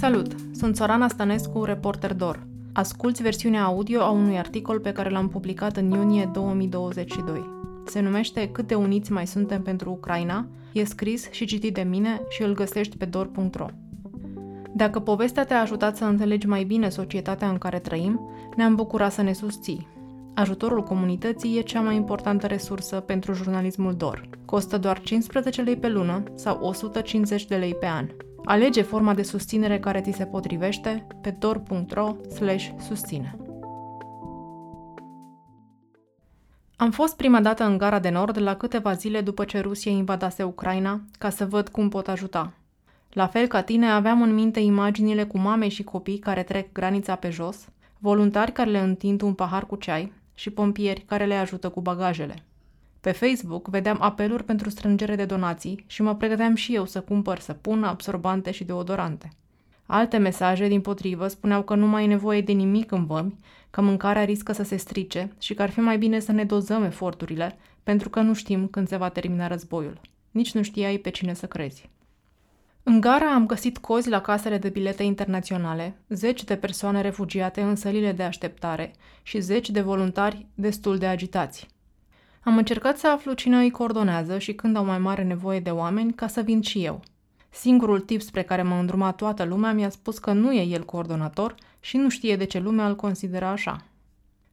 Salut! Sunt Sorana Stănescu, reporter DOR. Asculți versiunea audio a unui articol pe care l-am publicat în iunie 2022. Se numește Cât de uniți mai suntem pentru Ucraina, e scris și citit de mine și îl găsești pe dor.ro. Dacă povestea te-a ajutat să înțelegi mai bine societatea în care trăim, ne-am bucurat să ne susții. Ajutorul comunității e cea mai importantă resursă pentru jurnalismul DOR. Costă doar 15 lei pe lună sau 150 de lei pe an. Alege forma de susținere care ți se potrivește pe dor.ro susține. Am fost prima dată în Gara de Nord la câteva zile după ce Rusia invadase Ucraina, ca să văd cum pot ajuta. La fel ca tine, aveam în minte imaginile cu mame și copii care trec granița pe jos, voluntari care le întind un pahar cu ceai și pompieri care le ajută cu bagajele. Pe Facebook vedeam apeluri pentru strângere de donații și mă pregăteam și eu să cumpăr săpun, absorbante și deodorante. Alte mesaje, din potrivă, spuneau că nu mai e nevoie de nimic în vămi, că mâncarea riscă să se strice și că ar fi mai bine să ne dozăm eforturile, pentru că nu știm când se va termina războiul. Nici nu știai pe cine să crezi. În gara am găsit cozi la casele de bilete internaționale, zeci de persoane refugiate în sălile de așteptare și zeci de voluntari destul de agitați. Am încercat să aflu cine îi coordonează și când au mai mare nevoie de oameni ca să vin și eu. Singurul tip spre care m-a îndrumat toată lumea mi-a spus că nu e el coordonator și nu știe de ce lumea îl consideră așa.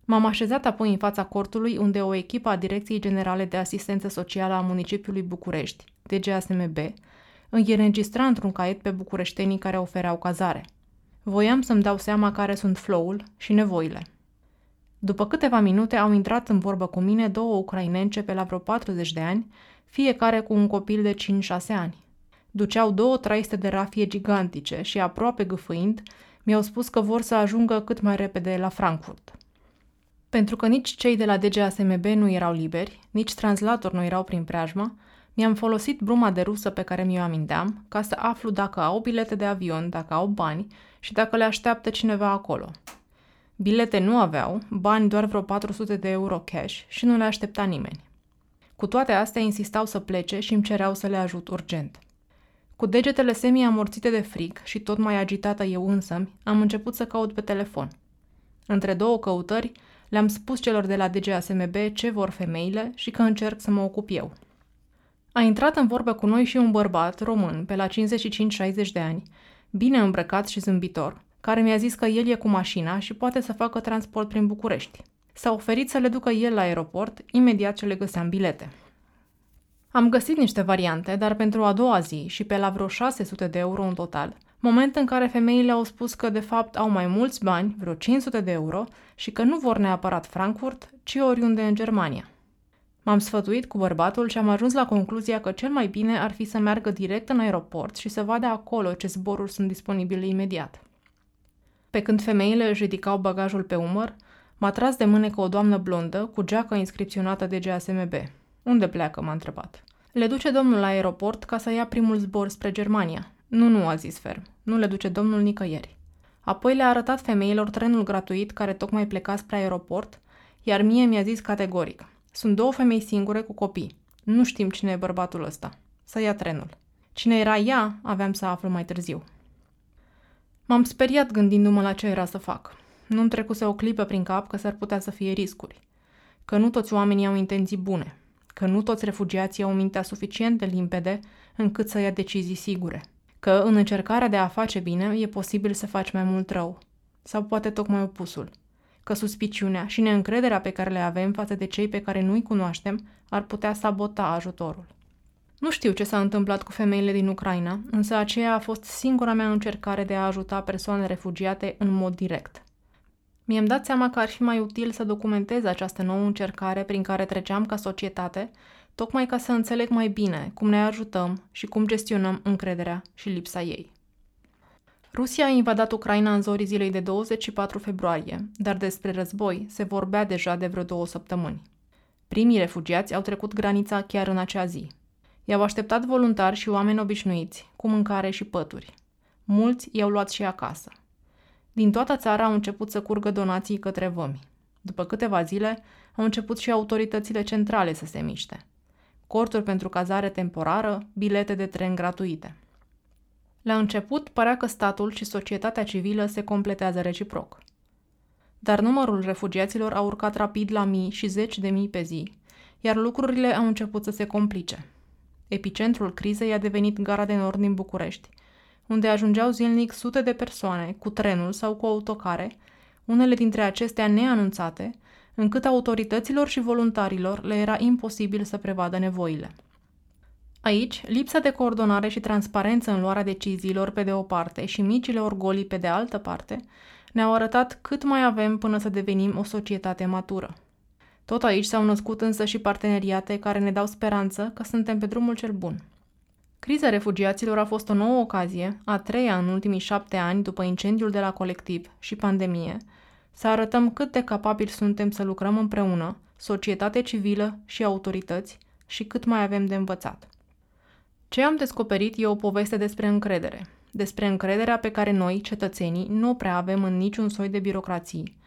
M-am așezat apoi în fața cortului unde o echipă a Direcției Generale de Asistență Socială a Municipiului București, DGASMB, îi înregistra într-un caiet pe bucureștenii care ofereau cazare. Voiam să-mi dau seama care sunt flow-ul și nevoile. După câteva minute au intrat în vorbă cu mine două ucrainence pe la vreo 40 de ani, fiecare cu un copil de 5-6 ani. Duceau două traiste de rafie gigantice și, aproape gâfâind, mi-au spus că vor să ajungă cât mai repede la Frankfurt. Pentru că nici cei de la DGASMB nu erau liberi, nici translator nu erau prin preajmă, mi-am folosit bruma de rusă pe care mi-o aminteam ca să aflu dacă au bilete de avion, dacă au bani și dacă le așteaptă cineva acolo. Bilete nu aveau, bani doar vreo 400 de euro cash și nu le aștepta nimeni. Cu toate astea insistau să plece și îmi cereau să le ajut urgent. Cu degetele semi-amorțite de frig și tot mai agitată eu însă, am început să caut pe telefon. Între două căutări, le-am spus celor de la DGASMB ce vor femeile și că încerc să mă ocup eu. A intrat în vorbă cu noi și un bărbat român, pe la 55-60 de ani, bine îmbrăcat și zâmbitor, care mi-a zis că el e cu mașina și poate să facă transport prin București. S-a oferit să le ducă el la aeroport, imediat ce le găseam bilete. Am găsit niște variante, dar pentru a doua zi și pe la vreo 600 de euro în total, moment în care femeile au spus că de fapt au mai mulți bani, vreo 500 de euro, și că nu vor neapărat Frankfurt, ci oriunde în Germania. M-am sfătuit cu bărbatul și am ajuns la concluzia că cel mai bine ar fi să meargă direct în aeroport și să vadă acolo ce zboruri sunt disponibile imediat. Pe când femeile își ridicau bagajul pe umăr, m-a tras de mânecă o doamnă blondă cu geacă inscripționată de GASMB. Unde pleacă, m-a întrebat. Le duce domnul la aeroport ca să ia primul zbor spre Germania. Nu, nu, a zis ferm. Nu le duce domnul nicăieri. Apoi le-a arătat femeilor trenul gratuit care tocmai pleca spre aeroport, iar mie mi-a zis categoric. Sunt două femei singure cu copii. Nu știm cine e bărbatul ăsta. Să ia trenul. Cine era ea, aveam să aflu mai târziu. M-am speriat gândindu-mă la ce era să fac. Nu-mi trecuse o clipă prin cap că s-ar putea să fie riscuri. Că nu toți oamenii au intenții bune că nu toți refugiații au mintea suficient de limpede încât să ia decizii sigure, că în încercarea de a face bine e posibil să faci mai mult rău, sau poate tocmai opusul, că suspiciunea și neîncrederea pe care le avem față de cei pe care nu-i cunoaștem ar putea sabota ajutorul. Nu știu ce s-a întâmplat cu femeile din Ucraina, însă aceea a fost singura mea încercare de a ajuta persoane refugiate în mod direct. Mi-am dat seama că ar fi mai util să documentez această nouă încercare prin care treceam ca societate, tocmai ca să înțeleg mai bine cum ne ajutăm și cum gestionăm încrederea și lipsa ei. Rusia a invadat Ucraina în zorii zilei de 24 februarie, dar despre război se vorbea deja de vreo două săptămâni. Primii refugiați au trecut granița chiar în acea zi. I-au așteptat voluntari și oameni obișnuiți, cu mâncare și pături. Mulți i-au luat și acasă. Din toată țara au început să curgă donații către vămi. După câteva zile, au început și autoritățile centrale să se miște. Corturi pentru cazare temporară, bilete de tren gratuite. La început părea că statul și societatea civilă se completează reciproc. Dar numărul refugiaților a urcat rapid la mii și zeci de mii pe zi, iar lucrurile au început să se complice. Epicentrul crizei a devenit gara de nord din București, unde ajungeau zilnic sute de persoane cu trenul sau cu autocare, unele dintre acestea neanunțate, încât autorităților și voluntarilor le era imposibil să prevadă nevoile. Aici, lipsa de coordonare și transparență în luarea deciziilor pe de o parte și micile orgolii pe de altă parte ne-au arătat cât mai avem până să devenim o societate matură. Tot aici s-au născut însă și parteneriate care ne dau speranță că suntem pe drumul cel bun. Criza refugiaților a fost o nouă ocazie, a treia în ultimii șapte ani după incendiul de la colectiv și pandemie, să arătăm cât de capabili suntem să lucrăm împreună, societate civilă și autorități, și cât mai avem de învățat. Ce am descoperit e o poveste despre încredere, despre încrederea pe care noi, cetățenii, nu prea avem în niciun soi de birocrații,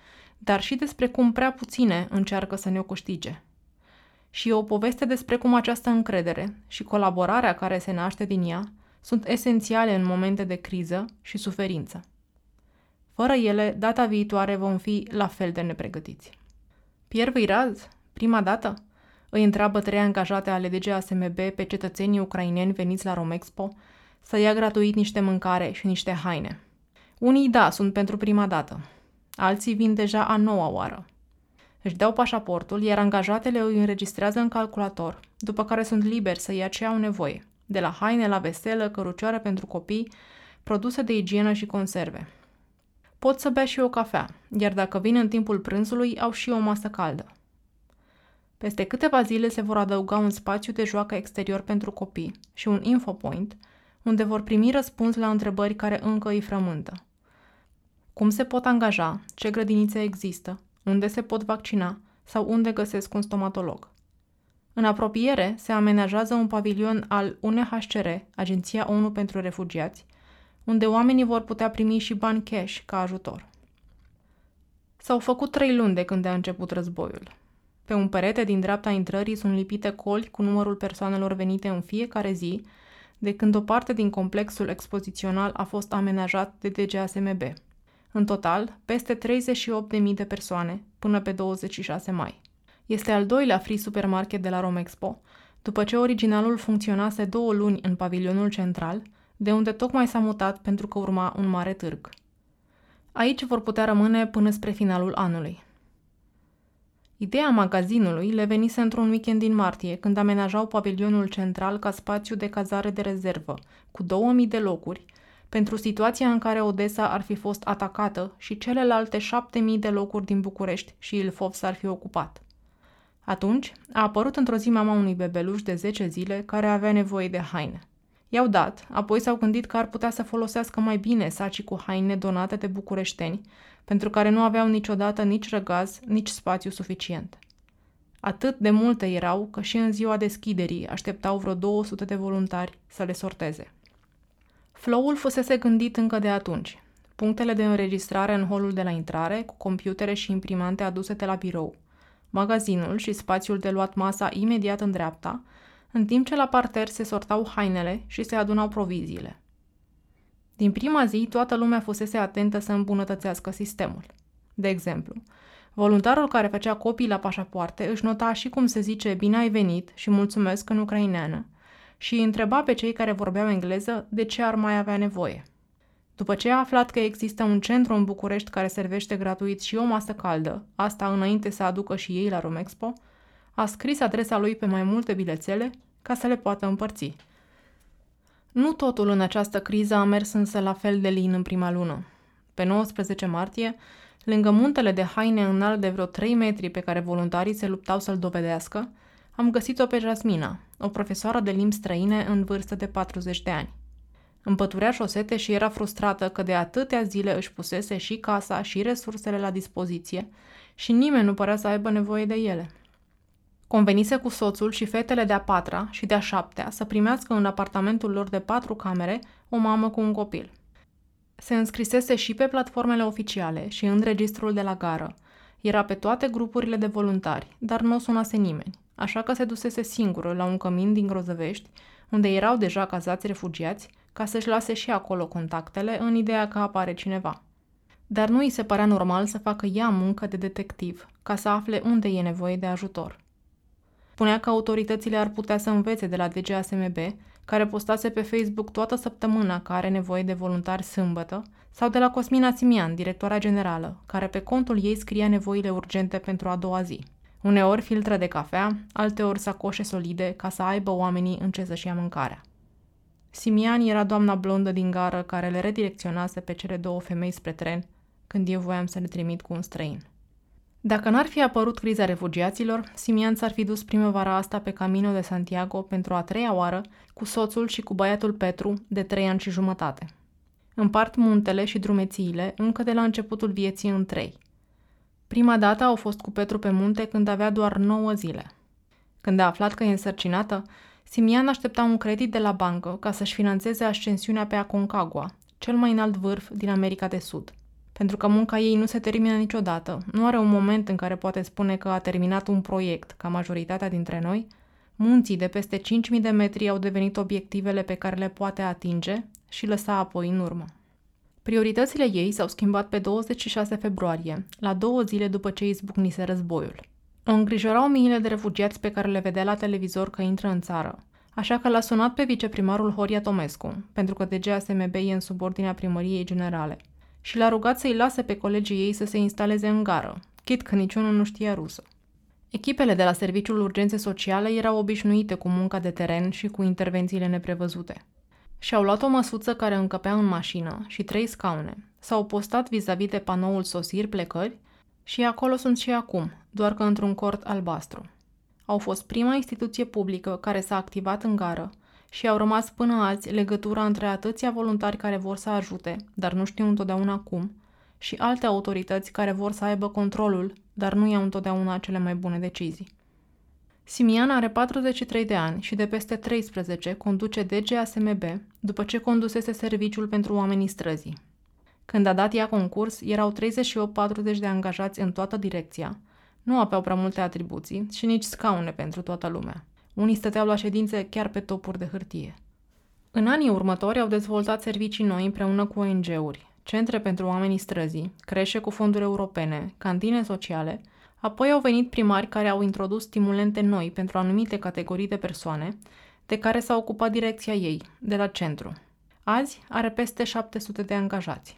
dar și despre cum prea puține încearcă să ne o câștige. Și e o poveste despre cum această încredere și colaborarea care se naște din ea sunt esențiale în momente de criză și suferință. Fără ele, data viitoare vom fi la fel de nepregătiți. Pierre Viraz? Prima dată? Îi întreabă trei angajate ale DGASMB pe cetățenii ucraineni veniți la Romexpo să ia gratuit niște mâncare și niște haine. Unii da, sunt pentru prima dată. Alții vin deja a noua oară. Își dau pașaportul, iar angajatele îi înregistrează în calculator, după care sunt liberi să ia ce au nevoie, de la haine la veselă, cărucioare pentru copii, produse de igienă și conserve. Pot să bea și o cafea, iar dacă vin în timpul prânzului, au și o masă caldă. Peste câteva zile se vor adăuga un spațiu de joacă exterior pentru copii și un infopoint, unde vor primi răspuns la întrebări care încă îi frământă. Cum se pot angaja, ce grădinițe există, unde se pot vaccina sau unde găsesc un stomatolog. În apropiere se amenajează un pavilion al UNHCR, Agenția ONU pentru Refugiați, unde oamenii vor putea primi și bani cash ca ajutor. S-au făcut trei luni de când a început războiul. Pe un perete din dreapta intrării sunt lipite coli cu numărul persoanelor venite în fiecare zi, de când o parte din complexul expozițional a fost amenajat de DGASMB. În total, peste 38.000 de persoane, până pe 26 mai. Este al doilea free supermarket de la Romexpo, după ce originalul funcționase două luni în pavilionul central, de unde tocmai s-a mutat pentru că urma un mare târg. Aici vor putea rămâne până spre finalul anului. Ideea magazinului le venise într-un weekend din martie, când amenajau pavilionul central ca spațiu de cazare de rezervă, cu 2000 de locuri, pentru situația în care Odessa ar fi fost atacată și celelalte 7000 de locuri din București și Ilfov s-ar fi ocupat. Atunci a apărut într-o zi mama unui bebeluș de 10 zile care avea nevoie de haine. I-au dat, apoi s-au gândit că ar putea să folosească mai bine sacii cu haine donate de bucureșteni, pentru care nu aveau niciodată nici răgaz, nici spațiu suficient. Atât de multe erau că și în ziua deschiderii așteptau vreo 200 de voluntari să le sorteze. Flow-ul fusese gândit încă de atunci. Punctele de înregistrare în holul de la intrare, cu computere și imprimante aduse de la birou, magazinul și spațiul de luat masa imediat în dreapta, în timp ce la parter se sortau hainele și se adunau proviziile. Din prima zi, toată lumea fusese atentă să îmbunătățească sistemul. De exemplu, voluntarul care făcea copii la pașapoarte își nota și cum se zice bine ai venit și mulțumesc în ucraineană și îi întreba pe cei care vorbeau engleză de ce ar mai avea nevoie. După ce a aflat că există un centru în București care servește gratuit și o masă caldă, asta înainte să aducă și ei la Romexpo, a scris adresa lui pe mai multe bilețele ca să le poată împărți. Nu totul în această criză a mers însă la fel de lin în prima lună. Pe 19 martie, lângă muntele de haine înalt de vreo 3 metri pe care voluntarii se luptau să-l dovedească, am găsit-o pe Jasmina, o profesoară de limbi străine în vârstă de 40 de ani. Împăturea șosete și era frustrată că de atâtea zile își pusese și casa și resursele la dispoziție și nimeni nu părea să aibă nevoie de ele. Convenise cu soțul și fetele de-a patra și de-a șaptea să primească în apartamentul lor de patru camere o mamă cu un copil. Se înscrisese și pe platformele oficiale și în registrul de la gară. Era pe toate grupurile de voluntari, dar nu o sunase nimeni, așa că se dusese singură la un cămin din Grozăvești, unde erau deja cazați refugiați, ca să-și lase și acolo contactele în ideea că apare cineva. Dar nu îi se părea normal să facă ea muncă de detectiv, ca să afle unde e nevoie de ajutor. Spunea că autoritățile ar putea să învețe de la DGASMB, care postase pe Facebook toată săptămâna că are nevoie de voluntari sâmbătă, sau de la Cosmina Simian, directora generală, care pe contul ei scria nevoile urgente pentru a doua zi. Uneori filtre de cafea, alteori sacoșe solide ca să aibă oamenii în ce să-și ia mâncarea. Simian era doamna blondă din gară care le redirecționase pe cele două femei spre tren când eu voiam să le trimit cu un străin. Dacă n-ar fi apărut criza refugiaților, Simian s-ar fi dus primăvara asta pe Camino de Santiago pentru a treia oară cu soțul și cu băiatul Petru, de trei ani și jumătate. Împart muntele și drumețiile încă de la începutul vieții în trei. Prima dată au fost cu Petru pe munte când avea doar 9 zile. Când a aflat că e însărcinată, Simian aștepta un credit de la bancă ca să-și financeze ascensiunea pe Aconcagua, cel mai înalt vârf din America de Sud. Pentru că munca ei nu se termină niciodată, nu are un moment în care poate spune că a terminat un proiect, ca majoritatea dintre noi, munții de peste 5.000 de metri au devenit obiectivele pe care le poate atinge și lăsa apoi în urmă. Prioritățile ei s-au schimbat pe 26 februarie, la două zile după ce izbucnise războiul. O îngrijorau miile de refugiați pe care le vedea la televizor că intră în țară, așa că l-a sunat pe viceprimarul Horia Tomescu, pentru că DGASMB e în subordinea primăriei generale, și l-a rugat să-i lase pe colegii ei să se instaleze în gară, chit că niciunul nu știa rusă. Echipele de la Serviciul Urgențe Sociale erau obișnuite cu munca de teren și cu intervențiile neprevăzute. Și-au luat o măsuță care încăpea în mașină și trei scaune. S-au postat vis-a-vis de panoul sosiri plecări și acolo sunt și acum, doar că într-un cort albastru. Au fost prima instituție publică care s-a activat în gară și au rămas până azi legătura între atâția voluntari care vor să ajute, dar nu știu întotdeauna cum, și alte autorități care vor să aibă controlul, dar nu iau întotdeauna cele mai bune decizii. Simian are 43 de ani și de peste 13 conduce DGASMB după ce condusese serviciul pentru oamenii străzii. Când a dat ea concurs, erau 38-40 de angajați în toată direcția. Nu aveau prea multe atribuții și nici scaune pentru toată lumea. Unii stăteau la ședințe chiar pe topuri de hârtie. În anii următori au dezvoltat servicii noi împreună cu ONG-uri, centre pentru oamenii străzii, creșe cu fonduri europene, cantine sociale, apoi au venit primari care au introdus stimulente noi pentru anumite categorii de persoane, de care s-a ocupat direcția ei, de la centru. Azi are peste 700 de angajați.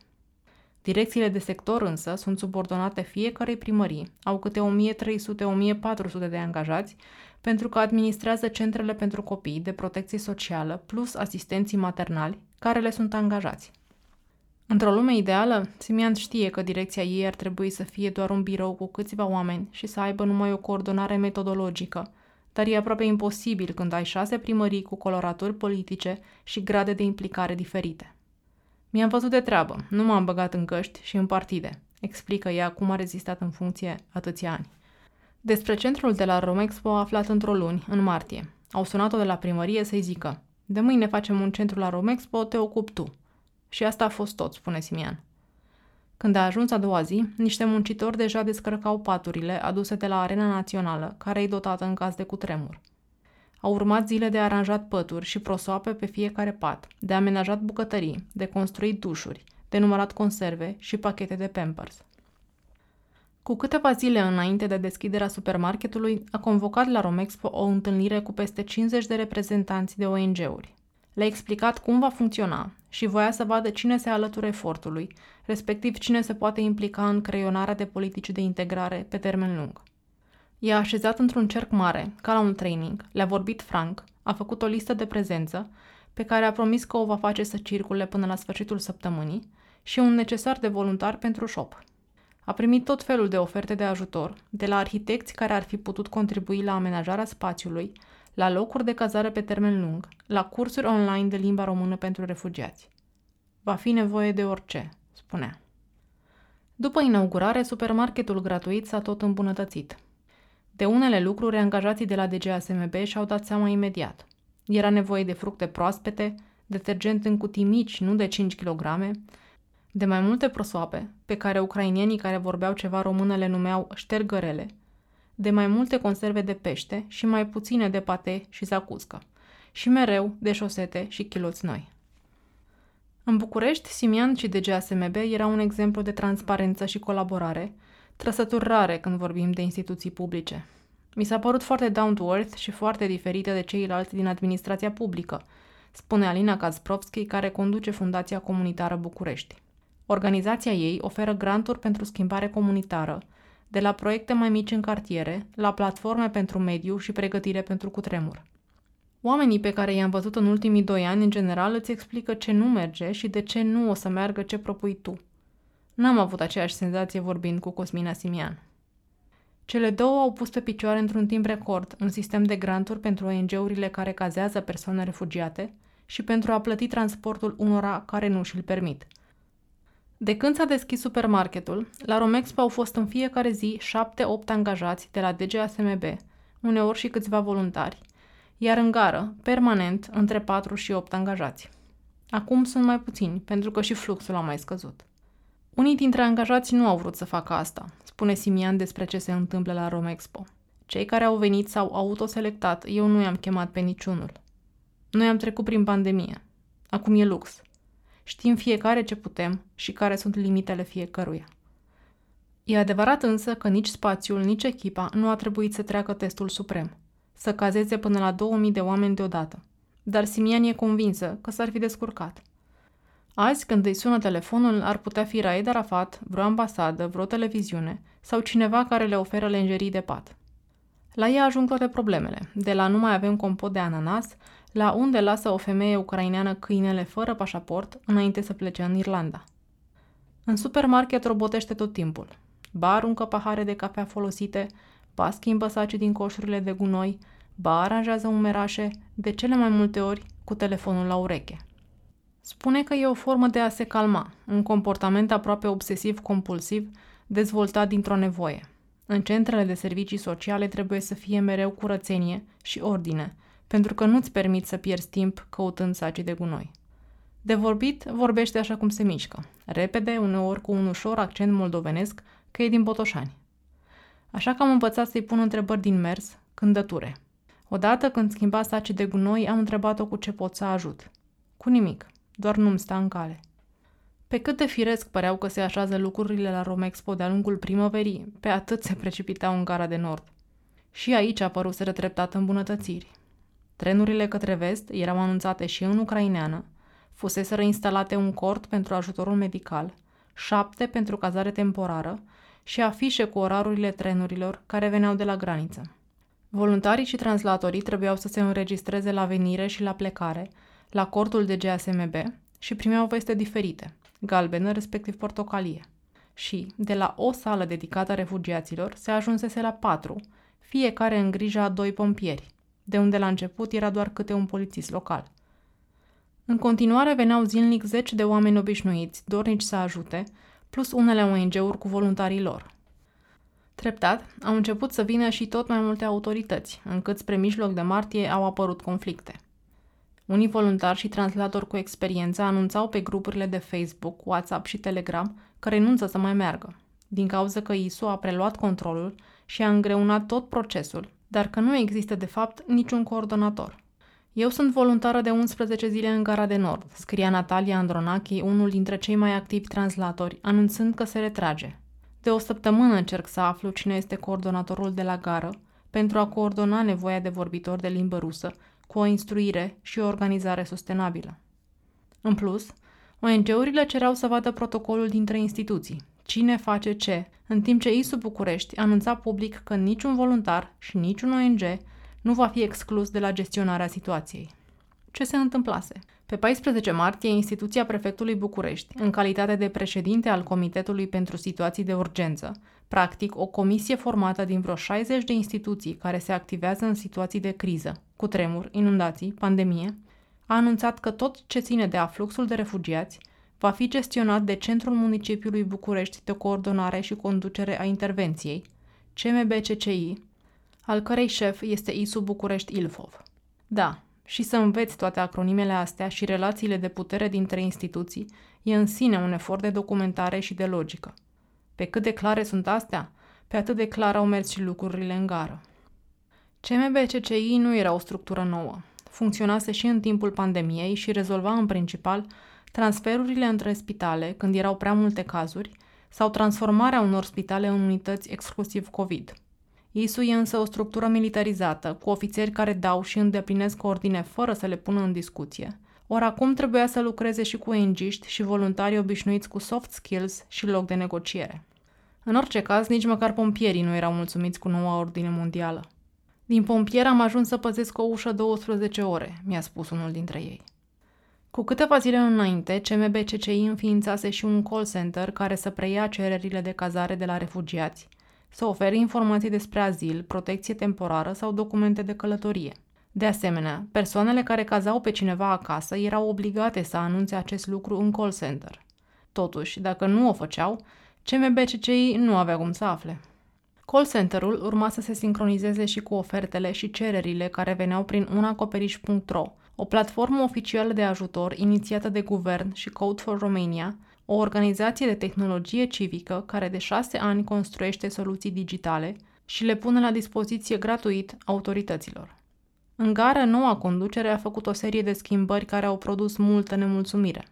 Direcțiile de sector însă sunt subordonate fiecarei primării, au câte 1300-1400 de angajați, pentru că administrează centrele pentru copii de protecție socială plus asistenții maternali, care le sunt angajați. Într-o lume ideală, Simian știe că direcția ei ar trebui să fie doar un birou cu câțiva oameni și să aibă numai o coordonare metodologică, dar e aproape imposibil când ai șase primării cu coloraturi politice și grade de implicare diferite. Mi-am văzut de treabă, nu m-am băgat în căști și în partide, explică ea cum a rezistat în funcție atâția ani. Despre centrul de la Romexpo a aflat într-o luni, în martie. Au sunat-o de la primărie să-i zică De mâine facem un centru la Romexpo, te ocup tu. Și asta a fost tot, spune Simian. Când a ajuns a doua zi, niște muncitori deja descărcau paturile aduse de la Arena Națională, care e dotată în caz de cutremur. Au urmat zile de aranjat pături și prosoape pe fiecare pat, de amenajat bucătării, de construit dușuri, de numărat conserve și pachete de Pampers. Cu câteva zile înainte de deschiderea supermarketului, a convocat la Romexpo o întâlnire cu peste 50 de reprezentanți de ONG-uri. Le-a explicat cum va funcționa și voia să vadă cine se alătură efortului, respectiv cine se poate implica în creionarea de politici de integrare pe termen lung. I-a așezat într-un cerc mare, ca la un training, le-a vorbit franc, a făcut o listă de prezență, pe care a promis că o va face să circule până la sfârșitul săptămânii, și un necesar de voluntar pentru shop. A primit tot felul de oferte de ajutor, de la arhitecți care ar fi putut contribui la amenajarea spațiului, la locuri de cazare pe termen lung, la cursuri online de limba română pentru refugiați. Va fi nevoie de orice, spunea. După inaugurare, supermarketul gratuit s-a tot îmbunătățit. De unele lucruri, angajații de la DGASMB și-au dat seama imediat. Era nevoie de fructe proaspete, detergent în cutii mici, nu de 5 kg, de mai multe prosoape, pe care ucrainienii care vorbeau ceva română le numeau ștergărele, de mai multe conserve de pește și mai puține de pate și zacuscă, și mereu de șosete și chiloți noi. În București, Simian și DGASMB era un exemplu de transparență și colaborare, trăsături rare când vorbim de instituții publice. Mi s-a părut foarte down to earth și foarte diferită de ceilalți din administrația publică, spune Alina Kazprovski, care conduce Fundația Comunitară București. Organizația ei oferă granturi pentru schimbare comunitară, de la proiecte mai mici în cartiere, la platforme pentru mediu și pregătire pentru cutremur. Oamenii pe care i-am văzut în ultimii doi ani, în general, îți explică ce nu merge și de ce nu o să meargă ce propui tu. N-am avut aceeași senzație vorbind cu Cosmina Simian. Cele două au pus pe picioare într-un timp record un sistem de granturi pentru ONG-urile care cazează persoane refugiate și pentru a plăti transportul unora care nu și-l permit. De când s-a deschis supermarketul, la Romexpo au fost în fiecare zi 7-8 angajați de la DGASMB, uneori și câțiva voluntari, iar în gară, permanent, între 4 și 8 angajați. Acum sunt mai puțini, pentru că și fluxul a mai scăzut. Unii dintre angajați nu au vrut să facă asta, spune Simian despre ce se întâmplă la Romexpo. Cei care au venit s-au autoselectat, eu nu i-am chemat pe niciunul. Noi am trecut prin pandemie. Acum e lux. Știm fiecare ce putem și care sunt limitele fiecăruia. E adevărat însă că nici spațiul, nici echipa nu a trebuit să treacă testul suprem, să cazeze până la 2000 de oameni deodată. Dar Simian e convinsă că s-ar fi descurcat. Azi, când îi sună telefonul, ar putea fi Raed Arafat, vreo ambasadă, vreo televiziune sau cineva care le oferă lenjerii de pat. La ea ajung toate problemele, de la nu mai avem compot de ananas, la unde lasă o femeie ucraineană câinele fără pașaport înainte să plece în Irlanda. În supermarket robotește tot timpul. Ba aruncă pahare de cafea folosite, ba schimbă saci din coșurile de gunoi, ba aranjează umerașe, de cele mai multe ori cu telefonul la ureche. Spune că e o formă de a se calma, un comportament aproape obsesiv-compulsiv, dezvoltat dintr-o nevoie. În centrele de servicii sociale trebuie să fie mereu curățenie și ordine, pentru că nu-ți permit să pierzi timp căutând saci de gunoi. De vorbit, vorbește așa cum se mișcă, repede, uneori cu un ușor accent moldovenesc, că e din Botoșani. Așa că am învățat să-i pun întrebări din mers, cândăture. Odată când schimba saci de gunoi, am întrebat-o cu ce pot să ajut. Cu nimic doar nu-mi sta în cale. Pe cât de firesc păreau că se așează lucrurile la Romexpo de-a lungul primăverii, pe atât se precipitau în gara de nord. Și aici a apăruseră treptat îmbunătățiri. Trenurile către vest erau anunțate și în ucraineană, fuseseră instalate un cort pentru ajutorul medical, șapte pentru cazare temporară și afișe cu orarurile trenurilor care veneau de la graniță. Voluntarii și translatorii trebuiau să se înregistreze la venire și la plecare, la cortul de GSMB și primeau veste diferite, galbenă respectiv portocalie. Și, de la o sală dedicată refugiaților, se ajunsese la patru, fiecare în grija a doi pompieri, de unde la început era doar câte un polițist local. În continuare veneau zilnic zeci de oameni obișnuiți, dornici să ajute, plus unele ONG-uri cu voluntarii lor. Treptat, au început să vină și tot mai multe autorități, încât spre mijloc de martie au apărut conflicte. Unii voluntari și translatori cu experiență anunțau pe grupurile de Facebook, WhatsApp și Telegram că renunță să mai meargă, din cauza că ISU a preluat controlul și a îngreunat tot procesul, dar că nu există de fapt niciun coordonator. Eu sunt voluntară de 11 zile în Gara de Nord, scria Natalia Andronachi, unul dintre cei mai activi translatori, anunțând că se retrage. De o săptămână încerc să aflu cine este coordonatorul de la gară, pentru a coordona nevoia de vorbitori de limbă rusă cu o instruire și o organizare sustenabilă. În plus, ONG-urile cereau să vadă protocolul dintre instituții, cine face ce, în timp ce ISU București anunța public că niciun voluntar și niciun ONG nu va fi exclus de la gestionarea situației. Ce se întâmplase? Pe 14 martie, instituția prefectului București, în calitate de președinte al Comitetului pentru Situații de Urgență, practic o comisie formată din vreo 60 de instituții care se activează în situații de criză, cu tremur, inundații, pandemie, a anunțat că tot ce ține de afluxul de refugiați va fi gestionat de Centrul Municipiului București de Coordonare și Conducere a Intervenției, CMBCCI, al cărei șef este ISU București Ilfov. Da, și să înveți toate acronimele astea și relațiile de putere dintre instituții e în sine un efort de documentare și de logică. Pe cât de clare sunt astea, pe atât de clar au mers și lucrurile în gară. CMBCCI nu era o structură nouă. Funcționase și în timpul pandemiei și rezolva în principal transferurile între spitale, când erau prea multe cazuri, sau transformarea unor spitale în unități exclusiv COVID. ISU e însă o structură militarizată, cu ofițeri care dau și îndeplinesc ordine fără să le pună în discuție. Ori acum trebuia să lucreze și cu engiști și voluntari obișnuiți cu soft skills și loc de negociere. În orice caz, nici măcar pompierii nu erau mulțumiți cu noua ordine mondială. Din pompier am ajuns să păzesc o ușă 12 ore, mi-a spus unul dintre ei. Cu câteva zile înainte, CMBCCI înființase și un call center care să preia cererile de cazare de la refugiați, să ofere informații despre azil, protecție temporară sau documente de călătorie. De asemenea, persoanele care cazau pe cineva acasă erau obligate să anunțe acest lucru în call center. Totuși, dacă nu o făceau, CMBCCI nu avea cum să afle. Call center-ul urma să se sincronizeze și cu ofertele și cererile care veneau prin unacoperiș.ro, o platformă oficială de ajutor inițiată de guvern și Code for Romania, o organizație de tehnologie civică care de șase ani construiește soluții digitale și le pune la dispoziție gratuit autorităților. În gară, noua conducere a făcut o serie de schimbări care au produs multă nemulțumire.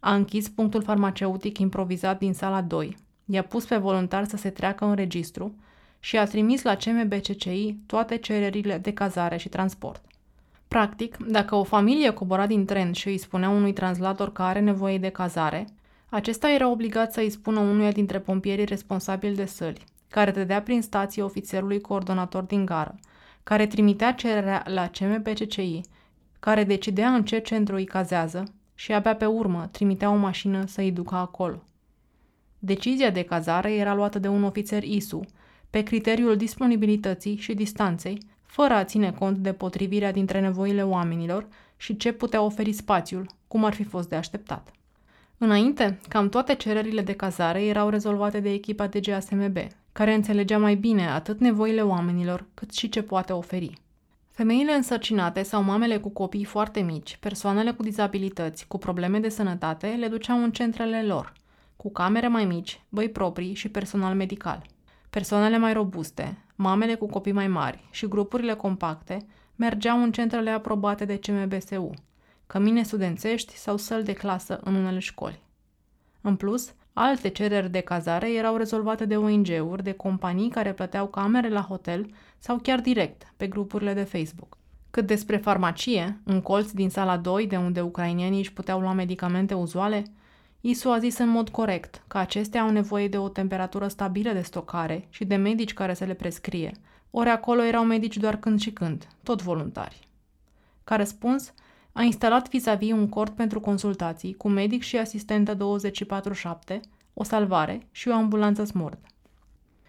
A închis punctul farmaceutic improvizat din sala 2, i-a pus pe voluntar să se treacă în registru și a trimis la CMBCCI toate cererile de cazare și transport. Practic, dacă o familie cobora din tren și îi spunea unui translator că are nevoie de cazare, acesta era obligat să îi spună unuia dintre pompierii responsabili de săli, care dădea prin stație ofițerului coordonator din gară, care trimitea cererea la CMPCCI, care decidea în ce centru îi cazează și abia pe urmă trimitea o mașină să îi ducă acolo. Decizia de cazare era luată de un ofițer ISU, pe criteriul disponibilității și distanței, fără a ține cont de potrivirea dintre nevoile oamenilor și ce putea oferi spațiul, cum ar fi fost de așteptat. Înainte, cam toate cererile de cazare erau rezolvate de echipa de GASMB, care înțelegea mai bine atât nevoile oamenilor, cât și ce poate oferi. Femeile însărcinate sau mamele cu copii foarte mici, persoanele cu dizabilități, cu probleme de sănătate, le duceau în centrele lor, cu camere mai mici, băi proprii și personal medical. Persoanele mai robuste, mamele cu copii mai mari și grupurile compacte mergeau în centrele aprobate de CMBSU, cămine studențești sau săli de clasă în unele școli. În plus, alte cereri de cazare erau rezolvate de ONG-uri, de companii care plăteau camere la hotel sau chiar direct pe grupurile de Facebook. Cât despre farmacie, un colț din sala 2, de unde ucrainienii își puteau lua medicamente uzuale, ISU a zis în mod corect că acestea au nevoie de o temperatură stabilă de stocare și de medici care să le prescrie, ori acolo erau medici doar când și când, tot voluntari. Ca răspuns, a instalat vis-a-vis un cort pentru consultații cu medic și asistentă 24-7, o salvare și o ambulanță smurd.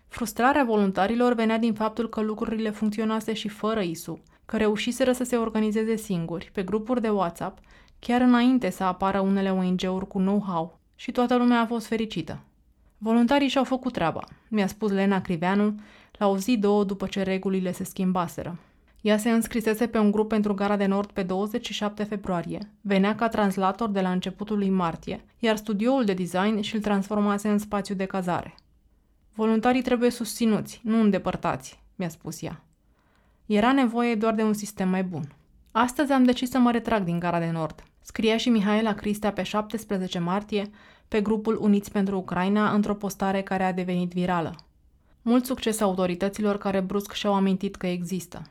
Frustrarea voluntarilor venea din faptul că lucrurile funcționase și fără ISU, că reușiseră să se organizeze singuri, pe grupuri de WhatsApp, chiar înainte să apară unele ONG-uri cu know-how și toată lumea a fost fericită. Voluntarii și-au făcut treaba, mi-a spus Lena Criveanu la o zi două după ce regulile se schimbaseră. Ea se înscrisese pe un grup pentru Gara de Nord pe 27 februarie, venea ca translator de la începutul lui martie, iar studioul de design și-l transformase în spațiu de cazare. Voluntarii trebuie susținuți, nu îndepărtați, mi-a spus ea. Era nevoie doar de un sistem mai bun. Astăzi am decis să mă retrag din Gara de Nord, scria și Mihaela Cristea pe 17 martie pe grupul Uniți pentru Ucraina într-o postare care a devenit virală. Mult succes autorităților care brusc și-au amintit că există.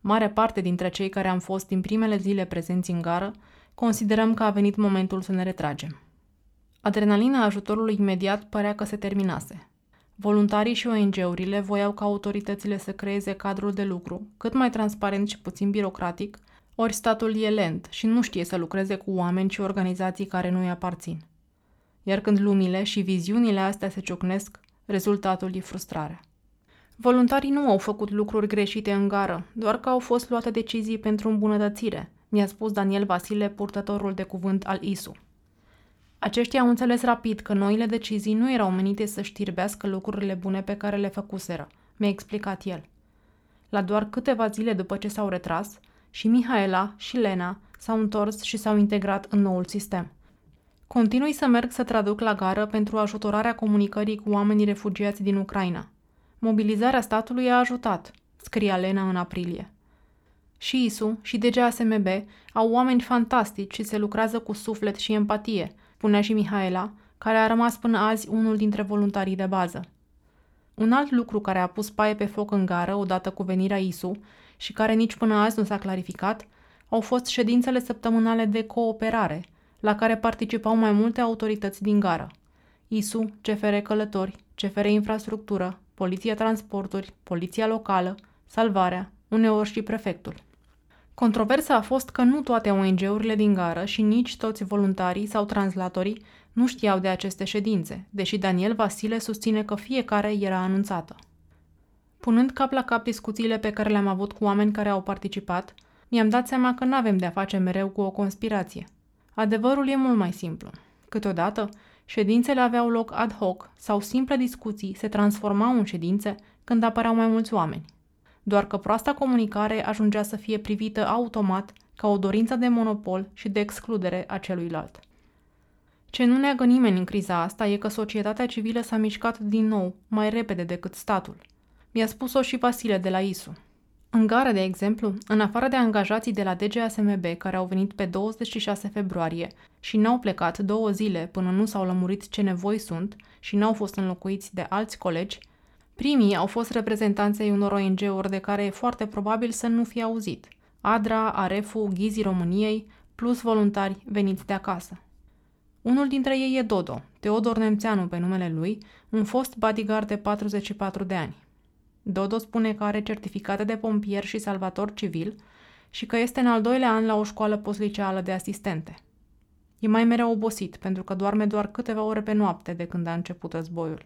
Mare parte dintre cei care am fost din primele zile prezenți în gară considerăm că a venit momentul să ne retragem. Adrenalina ajutorului imediat părea că se terminase. Voluntarii și ONG-urile voiau ca autoritățile să creeze cadrul de lucru cât mai transparent și puțin birocratic, ori statul e lent și nu știe să lucreze cu oameni și organizații care nu îi aparțin. Iar când lumile și viziunile astea se ciocnesc, rezultatul e frustrarea. Voluntarii nu au făcut lucruri greșite în gară, doar că au fost luate decizii pentru îmbunătățire, mi-a spus Daniel Vasile, purtătorul de cuvânt al ISU. Aceștia au înțeles rapid că noile decizii nu erau menite să știrbească lucrurile bune pe care le făcuseră, mi-a explicat el. La doar câteva zile după ce s-au retras, și Mihaela și Lena s-au întors și s-au integrat în noul sistem. Continui să merg să traduc la gară pentru ajutorarea comunicării cu oamenii refugiați din Ucraina. Mobilizarea statului a ajutat, scria Lena în aprilie. Și ISU și DGASMB au oameni fantastici și se lucrează cu suflet și empatie, spunea și Mihaela, care a rămas până azi unul dintre voluntarii de bază. Un alt lucru care a pus paie pe foc în gară odată cu venirea ISU și care nici până azi nu s-a clarificat, au fost ședințele săptămânale de cooperare, la care participau mai multe autorități din gară. ISU, CFR Călători, CFR Infrastructură, Poliția Transporturi, Poliția Locală, Salvarea, uneori și prefectul. Controversa a fost că nu toate ONG-urile din gară și nici toți voluntarii sau translatorii nu știau de aceste ședințe, deși Daniel Vasile susține că fiecare era anunțată. Punând cap la cap discuțiile pe care le-am avut cu oameni care au participat, mi-am dat seama că nu avem de-a face mereu cu o conspirație. Adevărul e mult mai simplu. Câteodată, ședințele aveau loc ad hoc sau simple discuții se transformau în ședințe când apăreau mai mulți oameni. Doar că proasta comunicare ajungea să fie privită automat ca o dorință de monopol și de excludere a celuilalt. Ce nu neagă nimeni în criza asta e că societatea civilă s-a mișcat din nou, mai repede decât statul. Mi-a spus-o și Vasile de la ISU. În gară, de exemplu, în afară de angajații de la DGASMB care au venit pe 26 februarie și n-au plecat două zile până nu s-au lămurit ce nevoi sunt și n-au fost înlocuiți de alți colegi, primii au fost reprezentanței unor ONG-uri de care e foarte probabil să nu fie auzit. ADRA, AREFU, Ghizii României, plus voluntari veniți de acasă. Unul dintre ei e Dodo, Teodor Nemțeanu pe numele lui, un fost bodyguard de 44 de ani. Dodo spune că are certificate de pompier și salvator civil și că este în al doilea an la o școală postliceală de asistente. E mai mereu obosit, pentru că doarme doar câteva ore pe noapte de când a început războiul.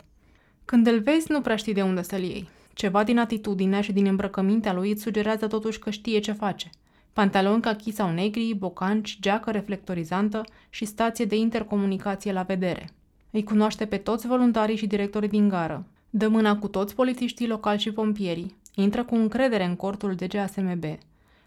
Când îl vezi, nu prea știi de unde să-l iei. Ceva din atitudinea și din îmbrăcămintea lui îți sugerează totuși că știe ce face. Pantaloni cachi sau negri, bocanci, geacă reflectorizantă și stație de intercomunicație la vedere. Îi cunoaște pe toți voluntarii și directorii din gară, Dă mâna cu toți polițiștii locali și pompierii, intră cu încredere în cortul DGASMB,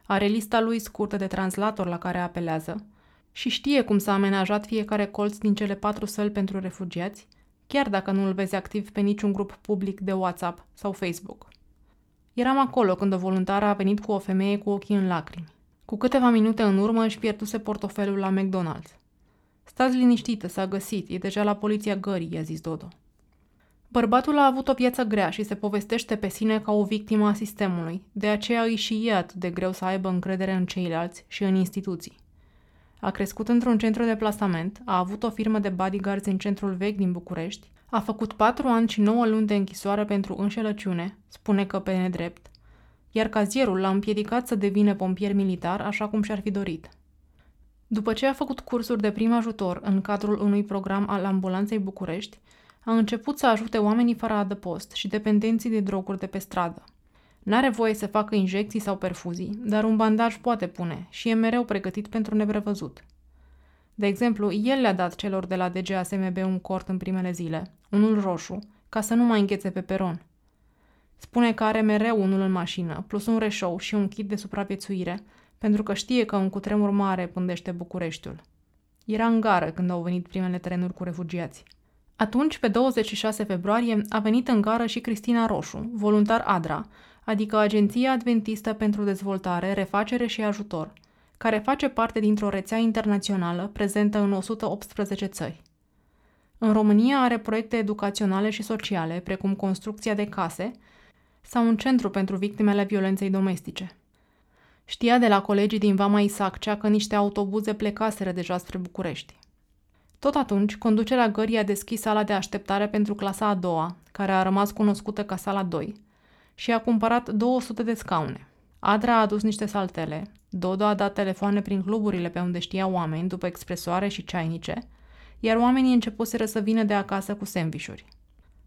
are lista lui scurtă de translator la care apelează și știe cum s-a amenajat fiecare colț din cele patru săli pentru refugiați, chiar dacă nu îl vezi activ pe niciun grup public de WhatsApp sau Facebook. Eram acolo când o voluntară a venit cu o femeie cu ochii în lacrimi. Cu câteva minute în urmă își pierduse portofelul la McDonald's. Stați liniștită, s-a găsit, e deja la poliția gării, i-a zis Dodo. Bărbatul a avut o viață grea și se povestește pe sine ca o victimă a sistemului, de aceea îi și e atât de greu să aibă încredere în ceilalți și în instituții. A crescut într-un centru de plasament, a avut o firmă de bodyguards în centrul vechi din București, a făcut patru ani și nouă luni de închisoare pentru înșelăciune, spune că pe nedrept, iar cazierul l-a împiedicat să devină pompier militar așa cum și-ar fi dorit. După ce a făcut cursuri de prim ajutor în cadrul unui program al ambulanței București, a început să ajute oamenii fără adăpost și dependenții de droguri de pe stradă. N-are voie să facă injecții sau perfuzii, dar un bandaj poate pune și e mereu pregătit pentru neprevăzut. De exemplu, el le-a dat celor de la DGASMB un cort în primele zile, unul roșu, ca să nu mai înghețe pe peron. Spune că are mereu unul în mașină, plus un reșou și un kit de supraviețuire, pentru că știe că un cutremur mare pândește Bucureștiul. Era în gară când au venit primele trenuri cu refugiați. Atunci, pe 26 februarie, a venit în gară și Cristina Roșu, voluntar ADRA, adică Agenția Adventistă pentru Dezvoltare, Refacere și Ajutor, care face parte dintr-o rețea internațională prezentă în 118 țări. În România are proiecte educaționale și sociale, precum construcția de case sau un centru pentru victimele violenței domestice. Știa de la colegii din Vama Isaccea că niște autobuze plecaseră deja spre București. Tot atunci, conducerea gării a deschis sala de așteptare pentru clasa a doua, care a rămas cunoscută ca sala 2, și a cumpărat 200 de scaune. Adra a adus niște saltele, Dodo a dat telefoane prin cluburile pe unde știa oameni după expresoare și ceainice, iar oamenii începuseră să vină de acasă cu sandvișuri.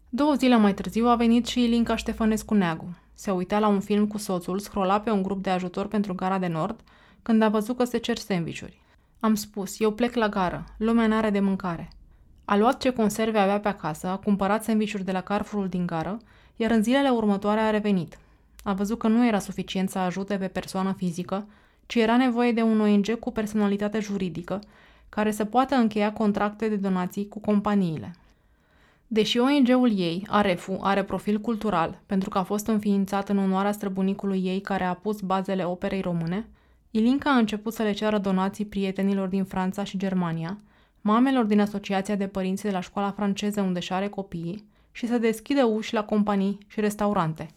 Două zile mai târziu a venit și Ilinca Ștefănescu Neagu. Se uita la un film cu soțul, scrola pe un grup de ajutor pentru Gara de Nord, când a văzut că se cer sandvișuri. Am spus, eu plec la gară, lumea n-are de mâncare. A luat ce conserve avea pe acasă, a cumpărat sandvișuri de la Carrefourul din gară, iar în zilele următoare a revenit. A văzut că nu era suficient să ajute pe persoană fizică, ci era nevoie de un ONG cu personalitate juridică, care să poată încheia contracte de donații cu companiile. Deși ONG-ul ei, Arefu, are profil cultural, pentru că a fost înființat în onoarea străbunicului ei care a pus bazele operei române, Ilinca a început să le ceară donații prietenilor din Franța și Germania, mamelor din Asociația de Părinți de la școala franceză unde și are copiii și să deschidă uși la companii și restaurante.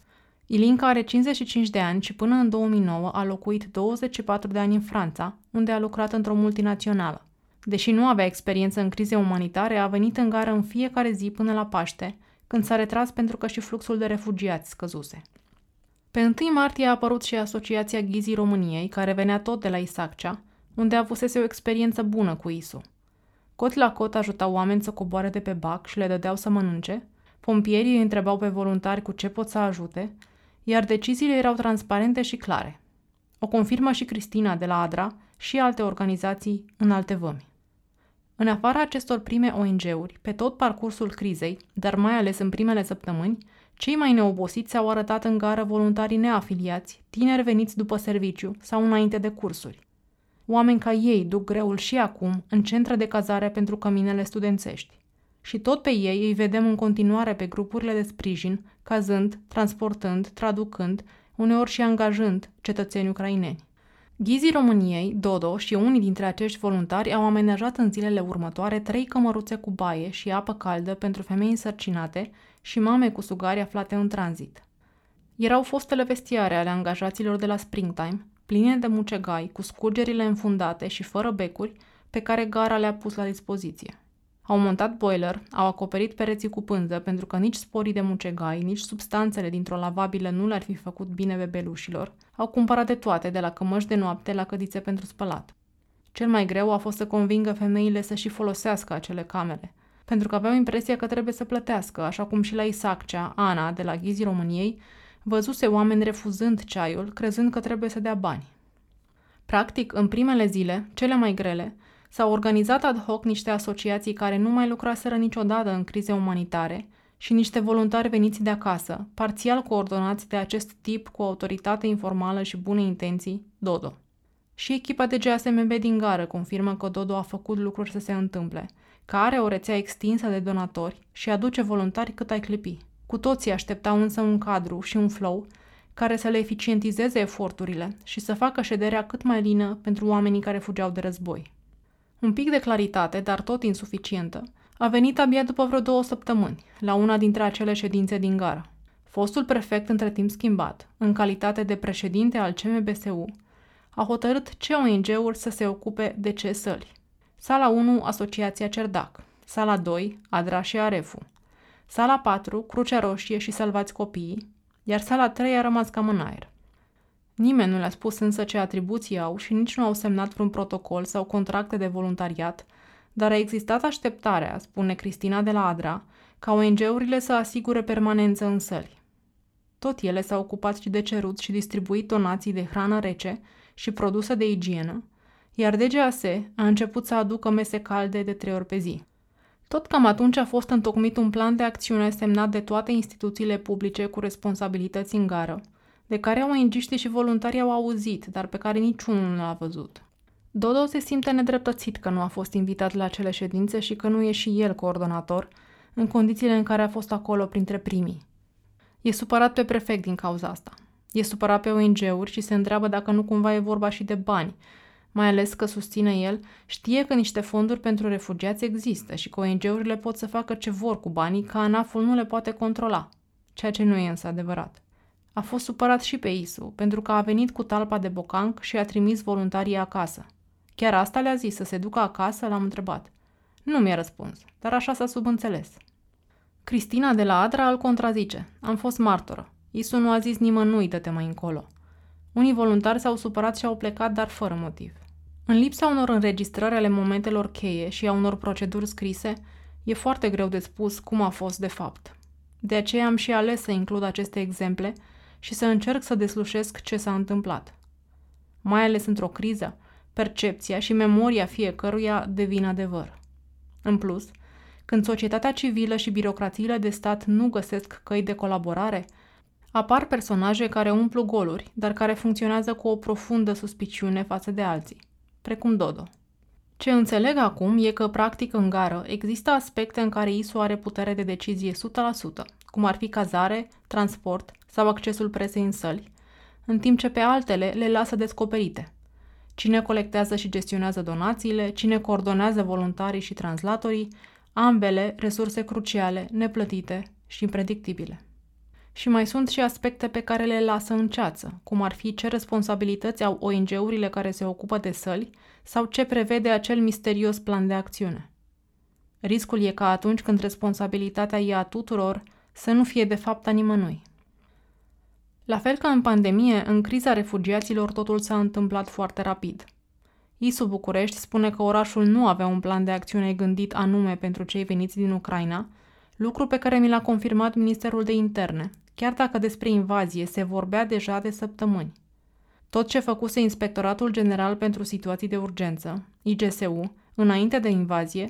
Ilinca are 55 de ani și până în 2009 a locuit 24 de ani în Franța, unde a lucrat într-o multinațională. Deși nu avea experiență în crize umanitare, a venit în gară în fiecare zi până la Paște, când s-a retras pentru că și fluxul de refugiați scăzuse. Pe 1 martie a apărut și Asociația Ghizii României, care venea tot de la Isaccea, unde avusese o experiență bună cu ISU. Cot la cot ajutau oameni să coboare de pe bac și le dădeau să mănânce, pompierii îi întrebau pe voluntari cu ce pot să ajute, iar deciziile erau transparente și clare. O confirmă și Cristina de la ADRA și alte organizații în alte vămi. În afara acestor prime ONG-uri, pe tot parcursul crizei, dar mai ales în primele săptămâni, cei mai neobosiți au arătat în gară voluntarii neafiliați, tineri veniți după serviciu sau înainte de cursuri. Oameni ca ei duc greul și acum în centre de cazare pentru căminele studențești. Și tot pe ei îi vedem în continuare pe grupurile de sprijin, cazând, transportând, traducând, uneori și angajând cetățeni ucraineni. Ghizii României, Dodo și unii dintre acești voluntari au amenajat în zilele următoare trei cămăruțe cu baie și apă caldă pentru femei însărcinate și mame cu sugari aflate în tranzit. Erau fostele vestiare ale angajaților de la Springtime, pline de mucegai, cu scurgerile înfundate și fără becuri, pe care gara le-a pus la dispoziție. Au montat boiler, au acoperit pereții cu pânză pentru că nici sporii de mucegai, nici substanțele dintr-o lavabilă nu le-ar fi făcut bine bebelușilor. Au cumpărat de toate, de la cămăși de noapte la cădițe pentru spălat. Cel mai greu a fost să convingă femeile să și folosească acele camere, pentru că aveau impresia că trebuie să plătească, așa cum și la Isaccea, Ana, de la Ghizii României, văzuse oameni refuzând ceaiul, crezând că trebuie să dea bani. Practic, în primele zile, cele mai grele, S-au organizat ad hoc niște asociații care nu mai lucraseră niciodată în crize umanitare și niște voluntari veniți de acasă, parțial coordonați de acest tip cu autoritate informală și bune intenții, Dodo. Și echipa de GSMB din gară confirmă că Dodo a făcut lucruri să se întâmple, că are o rețea extinsă de donatori și aduce voluntari cât ai clipi. Cu toții așteptau însă un cadru și un flow care să le eficientizeze eforturile și să facă șederea cât mai lină pentru oamenii care fugeau de război. Un pic de claritate, dar tot insuficientă, a venit abia după vreo două săptămâni, la una dintre acele ședințe din gara. Fostul prefect, între timp schimbat, în calitate de președinte al CMBSU, a hotărât ce ONG-uri să se ocupe de ce săli. Sala 1, Asociația Cerdac. Sala 2, Adra și Arefu. Sala 4, Crucea Roșie și Salvați Copiii, iar sala 3 a rămas cam în aer. Nimeni nu le-a spus însă ce atribuții au și nici nu au semnat vreun protocol sau contracte de voluntariat, dar a existat așteptarea, spune Cristina de la Adra, ca ONG-urile să asigure permanență în săli. Tot ele s-au ocupat și de cerut și distribuit donații de hrană rece și produse de igienă, iar DGAS a început să aducă mese calde de trei ori pe zi. Tot cam atunci a fost întocmit un plan de acțiune semnat de toate instituțiile publice cu responsabilități în gară, de care ong și voluntarii au auzit, dar pe care niciunul nu l-a văzut. Dodo se simte nedreptățit că nu a fost invitat la acele ședințe și că nu e și el coordonator, în condițiile în care a fost acolo printre primii. E supărat pe prefect din cauza asta. E supărat pe ONG-uri și se întreabă dacă nu cumva e vorba și de bani, mai ales că susține el, știe că niște fonduri pentru refugiați există și că ONG-urile pot să facă ce vor cu banii, ca ANAF-ul nu le poate controla, ceea ce nu e însă adevărat. A fost supărat și pe Isu, pentru că a venit cu talpa de bocanc și a trimis voluntarii acasă. Chiar asta le-a zis, să se ducă acasă, l-am întrebat. Nu mi-a răspuns, dar așa s-a subînțeles. Cristina de la Adra îl contrazice. Am fost martoră. Isu nu a zis nimănui dă-te mai încolo. Unii voluntari s-au supărat și au plecat, dar fără motiv. În lipsa unor înregistrări ale momentelor cheie și a unor proceduri scrise, e foarte greu de spus cum a fost de fapt. De aceea am și ales să includ aceste exemple – și să încerc să deslușesc ce s-a întâmplat. Mai ales într-o criză, percepția și memoria fiecăruia devin adevăr. În plus, când societatea civilă și birocrațiile de stat nu găsesc căi de colaborare, apar personaje care umplu goluri, dar care funcționează cu o profundă suspiciune față de alții, precum Dodo. Ce înțeleg acum e că, practic, în gară există aspecte în care ISU are putere de decizie 100%, cum ar fi cazare, transport sau accesul presei în săli, în timp ce pe altele le lasă descoperite. Cine colectează și gestionează donațiile, cine coordonează voluntarii și translatorii, ambele resurse cruciale, neplătite și impredictibile. Și mai sunt și aspecte pe care le lasă în ceață, cum ar fi ce responsabilități au ONG-urile care se ocupă de săli sau ce prevede acel misterios plan de acțiune. Riscul e ca atunci când responsabilitatea e a tuturor să nu fie de fapt a nimănui. La fel ca în pandemie, în criza refugiaților totul s-a întâmplat foarte rapid. ISU București spune că orașul nu avea un plan de acțiune gândit anume pentru cei veniți din Ucraina, lucru pe care mi l-a confirmat Ministerul de Interne, chiar dacă despre invazie se vorbea deja de săptămâni. Tot ce făcuse Inspectoratul General pentru Situații de Urgență, IGSU, înainte de invazie,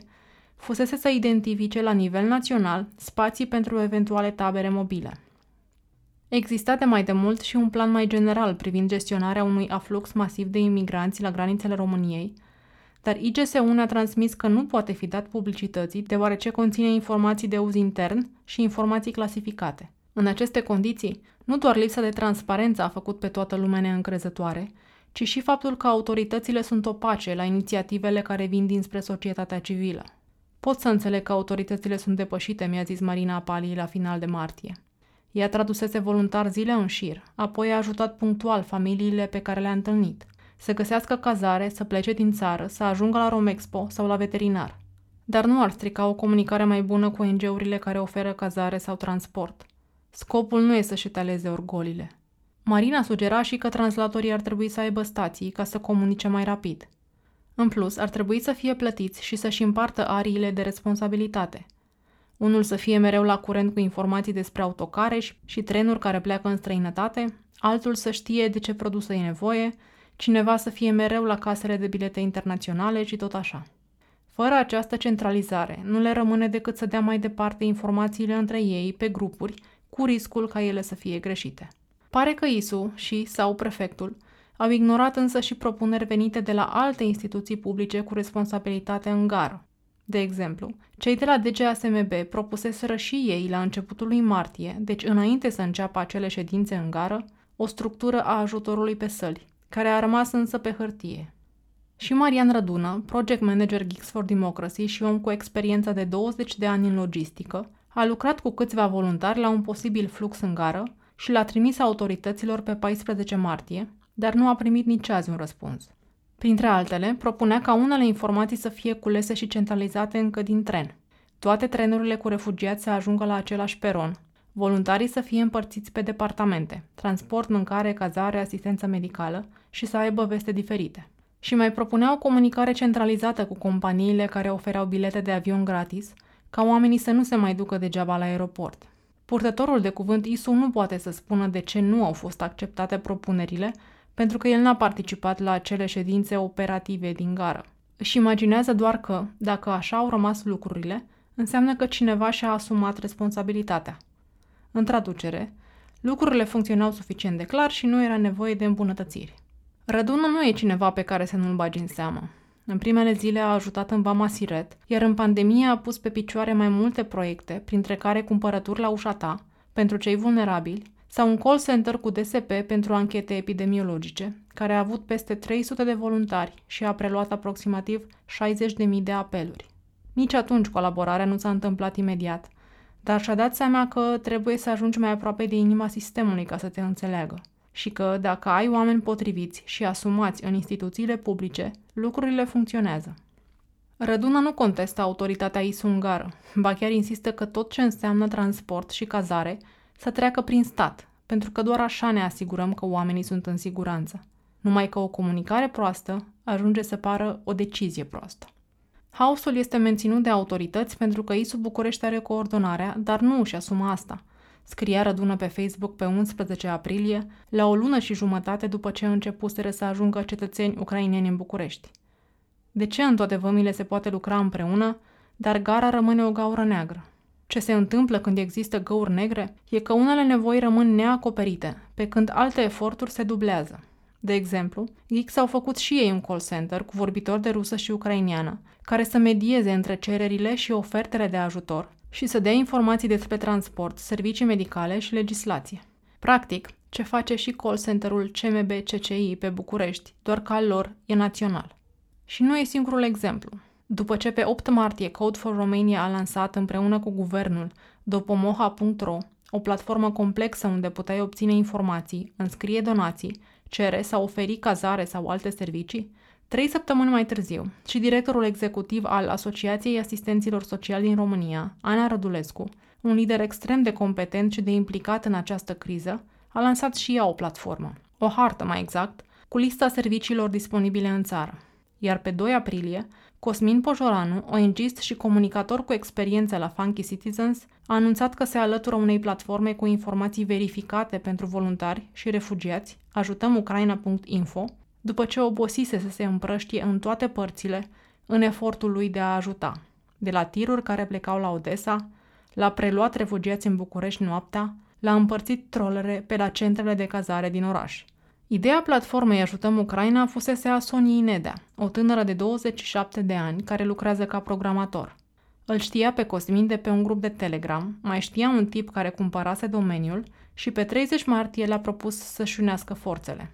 fusese să identifice la nivel național spații pentru eventuale tabere mobile. Exista de mai de mult și un plan mai general privind gestionarea unui aflux masiv de imigranți la granițele României, dar IGSU ne-a transmis că nu poate fi dat publicității deoarece conține informații de uz intern și informații clasificate. În aceste condiții, nu doar lipsa de transparență a făcut pe toată lumea neîncrezătoare, ci și faptul că autoritățile sunt opace la inițiativele care vin dinspre societatea civilă. Pot să înțeleg că autoritățile sunt depășite, mi-a zis Marina Pali la final de martie. Ea tradusese voluntar zile în șir, apoi a ajutat punctual familiile pe care le-a întâlnit. Să găsească cazare, să plece din țară, să ajungă la Romexpo sau la veterinar. Dar nu ar strica o comunicare mai bună cu ONG-urile care oferă cazare sau transport. Scopul nu e să-și etaleze orgolile. Marina sugera și că translatorii ar trebui să aibă stații ca să comunice mai rapid. În plus, ar trebui să fie plătiți și să-și împartă ariile de responsabilitate. Unul să fie mereu la curent cu informații despre autocare și trenuri care pleacă în străinătate, altul să știe de ce produsă e nevoie, cineva să fie mereu la casele de bilete internaționale și tot așa. Fără această centralizare, nu le rămâne decât să dea mai departe informațiile între ei pe grupuri cu riscul ca ele să fie greșite. Pare că ISU și sau prefectul au ignorat însă și propuneri venite de la alte instituții publice cu responsabilitate în gară. De exemplu, cei de la DGASMB propuseseră și ei la începutul lui martie, deci înainte să înceapă acele ședințe în gară, o structură a ajutorului pe săli, care a rămas însă pe hârtie. Și Marian Rădună, project manager Geeks for Democracy și om cu experiență de 20 de ani în logistică, a lucrat cu câțiva voluntari la un posibil flux în gară și l-a trimis autorităților pe 14 martie, dar nu a primit nici azi un răspuns. Printre altele, propunea ca unele informații să fie culese și centralizate încă din tren. Toate trenurile cu refugiați să ajungă la același peron, voluntarii să fie împărțiți pe departamente, transport, mâncare, cazare, asistență medicală și să aibă veste diferite. Și mai propunea o comunicare centralizată cu companiile care ofereau bilete de avion gratis – ca oamenii să nu se mai ducă degeaba la aeroport. Purtătorul de cuvânt ISU nu poate să spună de ce nu au fost acceptate propunerile, pentru că el n-a participat la acele ședințe operative din gară. Își imaginează doar că, dacă așa au rămas lucrurile, înseamnă că cineva și-a asumat responsabilitatea. În traducere, lucrurile funcționau suficient de clar și nu era nevoie de îmbunătățiri. Rădună nu e cineva pe care să nu-l bagi în seamă. În primele zile a ajutat în Vama Siret, iar în pandemie a pus pe picioare mai multe proiecte, printre care cumpărături la ușa ta, pentru cei vulnerabili, sau un call center cu DSP pentru anchete epidemiologice, care a avut peste 300 de voluntari și a preluat aproximativ 60.000 de apeluri. Nici atunci colaborarea nu s-a întâmplat imediat, dar și-a dat seama că trebuie să ajungi mai aproape de inima sistemului ca să te înțeleagă și că, dacă ai oameni potriviți și asumați în instituțiile publice, lucrurile funcționează. Răduna nu contestă autoritatea isungară, ba chiar insistă că tot ce înseamnă transport și cazare să treacă prin stat, pentru că doar așa ne asigurăm că oamenii sunt în siguranță. Numai că o comunicare proastă ajunge să pară o decizie proastă. Haosul este menținut de autorități pentru că ISU București are coordonarea, dar nu își asumă asta – scria Rădună pe Facebook pe 11 aprilie, la o lună și jumătate după ce începuseră să ajungă cetățeni ucraineni în București. De ce în toate vămile se poate lucra împreună, dar gara rămâne o gaură neagră? Ce se întâmplă când există găuri negre e că unele nevoi rămân neacoperite, pe când alte eforturi se dublează. De exemplu, Geeks au făcut și ei un call center cu vorbitori de rusă și ucrainiană, care să medieze între cererile și ofertele de ajutor și să dea informații despre transport, servicii medicale și legislație. Practic, ce face și call center-ul CMB CCI pe București, doar că al lor e național. Și nu e singurul exemplu. După ce pe 8 martie Code for Romania a lansat împreună cu guvernul dopomoha.ro, o platformă complexă unde puteai obține informații, înscrie donații, cere sau oferi cazare sau alte servicii, trei săptămâni mai târziu, și directorul executiv al Asociației Asistenților Sociali din România, Ana Rădulescu, un lider extrem de competent și de implicat în această criză, a lansat și ea o platformă, o hartă mai exact, cu lista serviciilor disponibile în țară. Iar pe 2 aprilie, Cosmin Pojoranu, ONGist și comunicator cu experiență la Funky Citizens, a anunțat că se alătură unei platforme cu informații verificate pentru voluntari și refugiați, ajutămucraina.info, după ce obosise să se împrăștie în toate părțile în efortul lui de a ajuta, de la tiruri care plecau la Odessa, la preluat refugiați în București noaptea, la împărțit trolere pe la centrele de cazare din oraș – Ideea platformei Ajutăm Ucraina fusese a Soniei Nedea, o tânără de 27 de ani care lucrează ca programator. Îl știa pe Cosmin de pe un grup de Telegram, mai știa un tip care cumpărase domeniul și pe 30 martie le-a propus să-și unească forțele.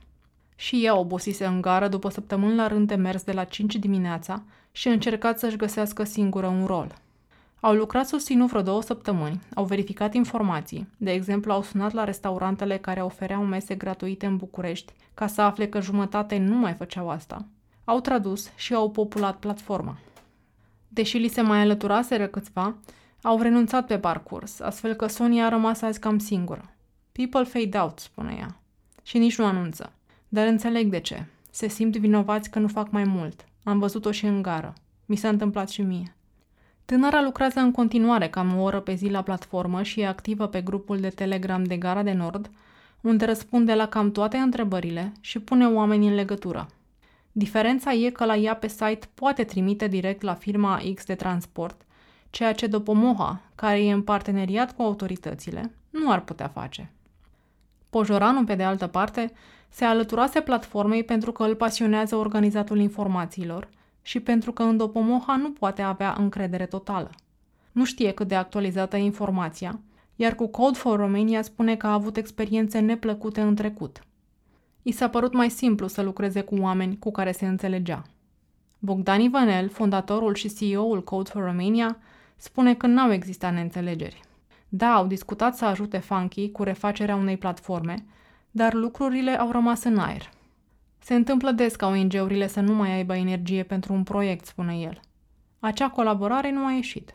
Și ea obosise în gară după săptămâni la rând de mers de la 5 dimineața și a încercat să-și găsească singură un rol – au lucrat susținut vreo două săptămâni, au verificat informații, de exemplu au sunat la restaurantele care ofereau mese gratuite în București ca să afle că jumătate nu mai făceau asta. Au tradus și au populat platforma. Deși li se mai alăturaseră câțiva, au renunțat pe parcurs, astfel că Sonia a rămas azi cam singură. People fade out, spune ea. Și nici nu anunță. Dar înțeleg de ce. Se simt vinovați că nu fac mai mult. Am văzut-o și în gară. Mi s-a întâmplat și mie. Tânăra lucrează în continuare cam o oră pe zi la platformă și e activă pe grupul de Telegram de Gara de Nord, unde răspunde la cam toate întrebările și pune oamenii în legătură. Diferența e că la ea pe site poate trimite direct la firma X de transport, ceea ce Dopomoha, care e în parteneriat cu autoritățile, nu ar putea face. Pojoranu, pe de altă parte, se alăturase platformei pentru că îl pasionează organizatul informațiilor – și pentru că în Dopomoha nu poate avea încredere totală. Nu știe cât de actualizată e informația, iar cu Code for Romania spune că a avut experiențe neplăcute în trecut. I s-a părut mai simplu să lucreze cu oameni cu care se înțelegea. Bogdan Ivanel, fondatorul și CEO-ul Code for Romania, spune că n-au existat neînțelegeri. Da, au discutat să ajute Funky cu refacerea unei platforme, dar lucrurile au rămas în aer – se întâmplă des ca ONG-urile să nu mai aibă energie pentru un proiect, spune el. Acea colaborare nu a ieșit.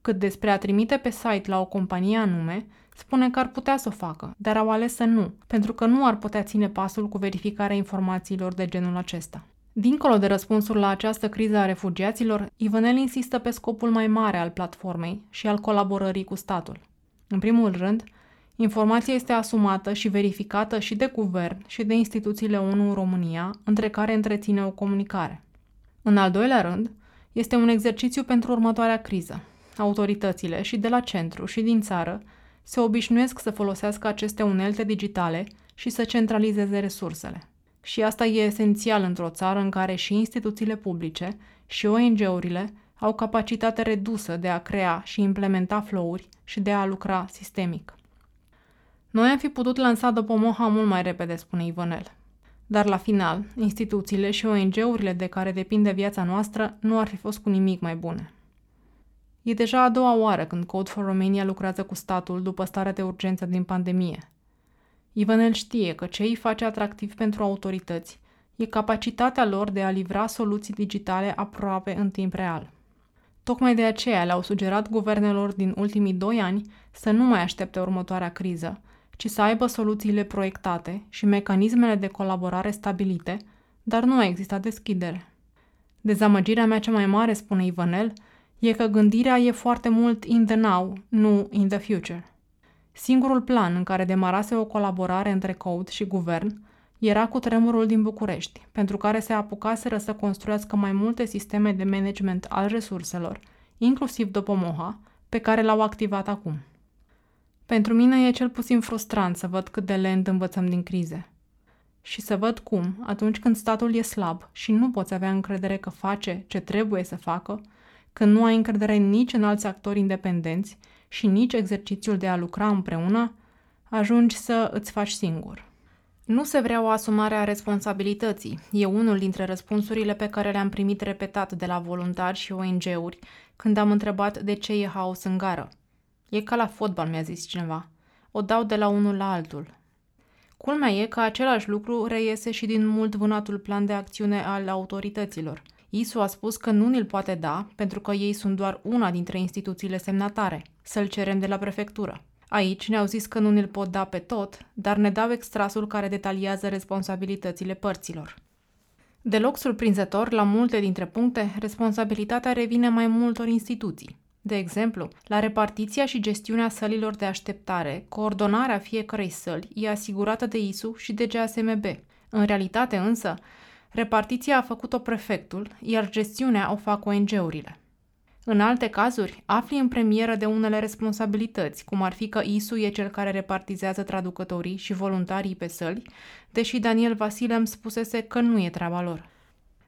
Cât despre a trimite pe site la o companie anume, spune că ar putea să o facă, dar au ales să nu, pentru că nu ar putea ține pasul cu verificarea informațiilor de genul acesta. Dincolo de răspunsul la această criză a refugiaților, Ivanel insistă pe scopul mai mare al platformei și al colaborării cu statul. În primul rând, Informația este asumată și verificată și de guvern și de instituțiile ONU în România, între care întreține o comunicare. În al doilea rând, este un exercițiu pentru următoarea criză. Autoritățile și de la centru și din țară se obișnuiesc să folosească aceste unelte digitale și să centralizeze resursele. Și asta e esențial într-o țară în care și instituțiile publice și ONG-urile au capacitate redusă de a crea și implementa flow-uri și de a lucra sistemic. Noi am fi putut lansa Dopomoha mult mai repede, spune Ivonel. Dar la final, instituțiile și ONG-urile de care depinde viața noastră nu ar fi fost cu nimic mai bune. E deja a doua oară când Code for Romania lucrează cu statul după starea de urgență din pandemie. Ivanel știe că ce îi face atractiv pentru autorități e capacitatea lor de a livra soluții digitale aproape în timp real. Tocmai de aceea le-au sugerat guvernelor din ultimii doi ani să nu mai aștepte următoarea criză, ci să aibă soluțiile proiectate și mecanismele de colaborare stabilite, dar nu a existat deschidere. Dezamăgirea mea cea mai mare, spune Ivanel, e că gândirea e foarte mult in the now, nu in the future. Singurul plan în care demarase o colaborare între Code și guvern era cu tremurul din București, pentru care se apucaseră să construiască mai multe sisteme de management al resurselor, inclusiv Dopomoha, pe care l-au activat acum. Pentru mine e cel puțin frustrant să văd cât de lent învățăm din crize. și să văd cum, atunci când statul e slab și nu poți avea încredere că face ce trebuie să facă, când nu ai încredere nici în alți actori independenți și nici exercițiul de a lucra împreună, ajungi să îți faci singur. Nu se vrea o asumare a responsabilității. E unul dintre răspunsurile pe care le-am primit repetat de la voluntari și ONG-uri când am întrebat de ce e haos în gară. E ca la fotbal, mi-a zis cineva. O dau de la unul la altul. Culmea e că același lucru reiese și din mult vânatul plan de acțiune al autorităților. ISU a spus că nu ni-l poate da pentru că ei sunt doar una dintre instituțiile semnatare. Să-l cerem de la prefectură. Aici ne-au zis că nu ne-l pot da pe tot, dar ne dau extrasul care detaliază responsabilitățile părților. Deloc surprinzător, la multe dintre puncte, responsabilitatea revine mai multor instituții. De exemplu, la repartiția și gestiunea sălilor de așteptare, coordonarea fiecărei săli e asigurată de ISU și de GASMB. În realitate însă, repartiția a făcut-o prefectul, iar gestiunea o fac ONG-urile. În alte cazuri, afli în premieră de unele responsabilități, cum ar fi că ISU e cel care repartizează traducătorii și voluntarii pe săli, deși Daniel Vasile îmi spusese că nu e treaba lor.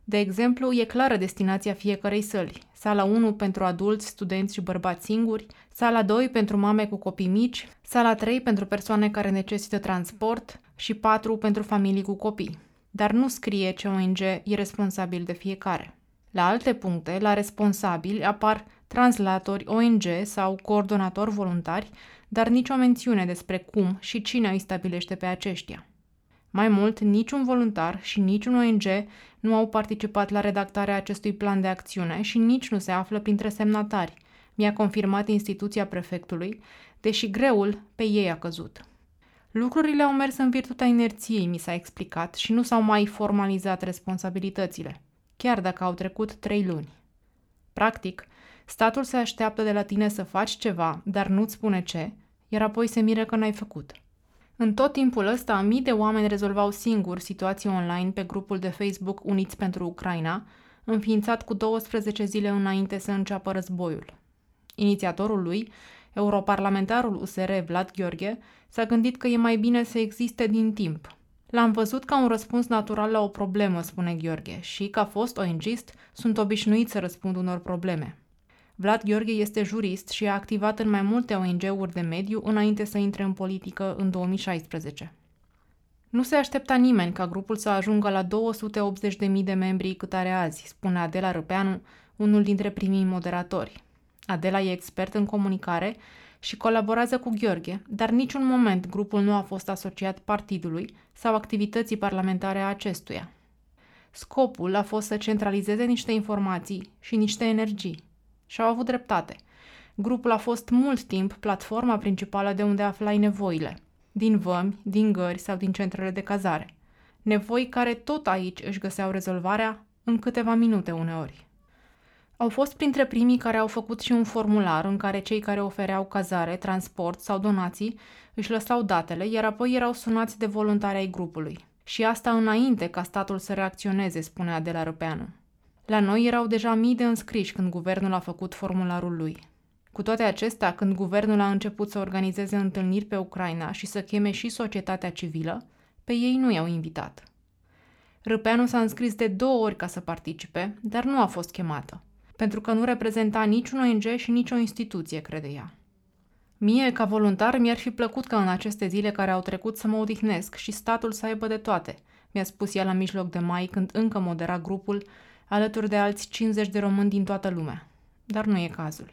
De exemplu, e clară destinația fiecărei săli. Sala 1 pentru adulți, studenți și bărbați singuri, sala 2 pentru mame cu copii mici, sala 3 pentru persoane care necesită transport și 4 pentru familii cu copii. Dar nu scrie ce ONG e responsabil de fiecare. La alte puncte, la responsabili apar translatori ONG sau coordonatori voluntari, dar nicio mențiune despre cum și cine îi stabilește pe aceștia. Mai mult, niciun voluntar și niciun ONG nu au participat la redactarea acestui plan de acțiune și nici nu se află printre semnatari, mi-a confirmat instituția prefectului, deși greul pe ei a căzut. Lucrurile au mers în virtutea inerției, mi s-a explicat, și nu s-au mai formalizat responsabilitățile chiar dacă au trecut trei luni. Practic, statul se așteaptă de la tine să faci ceva, dar nu-ți spune ce, iar apoi se mire că n-ai făcut. În tot timpul ăsta, mii de oameni rezolvau singuri situații online pe grupul de Facebook Uniți pentru Ucraina, înființat cu 12 zile înainte să înceapă războiul. Inițiatorul lui, europarlamentarul USR Vlad Gheorghe, s-a gândit că e mai bine să existe din timp, L-am văzut ca un răspuns natural la o problemă, spune Gheorghe, și, ca fost ONGist, sunt obișnuit să răspund unor probleme. Vlad Gheorghe este jurist și a activat în mai multe ONG-uri de mediu înainte să intre în politică în 2016. Nu se aștepta nimeni ca grupul să ajungă la 280.000 de membri cât are azi, spune Adela Răpeanu, unul dintre primii moderatori. Adela e expert în comunicare și colaborează cu Gheorghe, dar niciun moment grupul nu a fost asociat partidului sau activității parlamentare a acestuia. Scopul a fost să centralizeze niște informații și niște energii. Și au avut dreptate. Grupul a fost mult timp platforma principală de unde aflai nevoile, din vămi, din gări sau din centrele de cazare. Nevoi care tot aici își găseau rezolvarea în câteva minute uneori. Au fost printre primii care au făcut și un formular în care cei care ofereau cazare, transport sau donații își lăsau datele, iar apoi erau sunați de voluntari ai grupului. Și asta înainte ca statul să reacționeze, spune Adela Răpeanu. La noi erau deja mii de înscriși când guvernul a făcut formularul lui. Cu toate acestea, când guvernul a început să organizeze întâlniri pe Ucraina și să cheme și societatea civilă, pe ei nu i-au invitat. Răpeanu s-a înscris de două ori ca să participe, dar nu a fost chemată pentru că nu reprezenta niciun ONG și nicio instituție, crede ea. Mie, ca voluntar, mi-ar fi plăcut ca în aceste zile care au trecut să mă odihnesc și statul să aibă de toate, mi-a spus ea la mijloc de mai, când încă modera grupul, alături de alți 50 de români din toată lumea. Dar nu e cazul.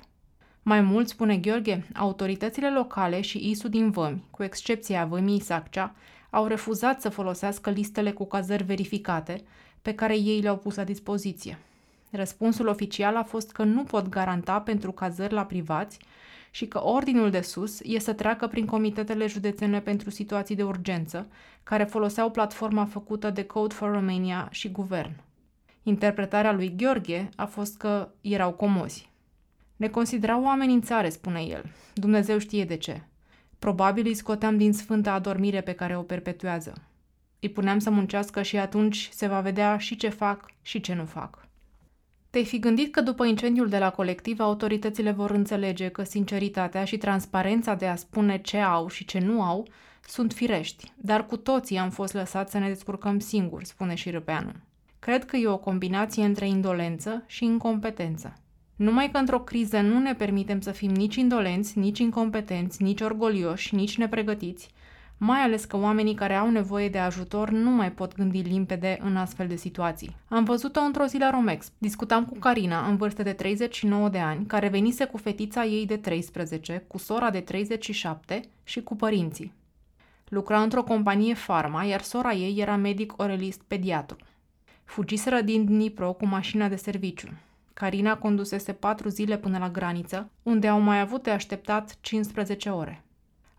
Mai mult, spune Gheorghe, autoritățile locale și ISU din Vămi, cu excepția Vămii Saccea, au refuzat să folosească listele cu cazări verificate pe care ei le-au pus la dispoziție. Răspunsul oficial a fost că nu pot garanta pentru cazări la privați și că ordinul de sus e să treacă prin comitetele județene pentru situații de urgență, care foloseau platforma făcută de Code for Romania și guvern. Interpretarea lui Gheorghe a fost că erau comozi. Ne considerau o amenințare, spune el. Dumnezeu știe de ce. Probabil îi scoteam din sfânta adormire pe care o perpetuează. Îi puneam să muncească și atunci se va vedea și ce fac și ce nu fac. Te-ai fi gândit că după incendiul de la colectiv, autoritățile vor înțelege că sinceritatea și transparența de a spune ce au și ce nu au sunt firești, dar cu toții am fost lăsați să ne descurcăm singuri, spune și Râpeanu. Cred că e o combinație între indolență și incompetență. Numai că într-o criză nu ne permitem să fim nici indolenți, nici incompetenți, nici orgolioși, nici nepregătiți, mai ales că oamenii care au nevoie de ajutor nu mai pot gândi limpede în astfel de situații. Am văzut-o într-o zi la Romex. Discutam cu Carina, în vârstă de 39 de ani, care venise cu fetița ei de 13, cu sora de 37 și cu părinții. Lucra într-o companie farma, iar sora ei era medic orelist pediatru. Fugiseră din Dnipro cu mașina de serviciu. Carina condusese patru zile până la graniță, unde au mai avut de așteptat 15 ore.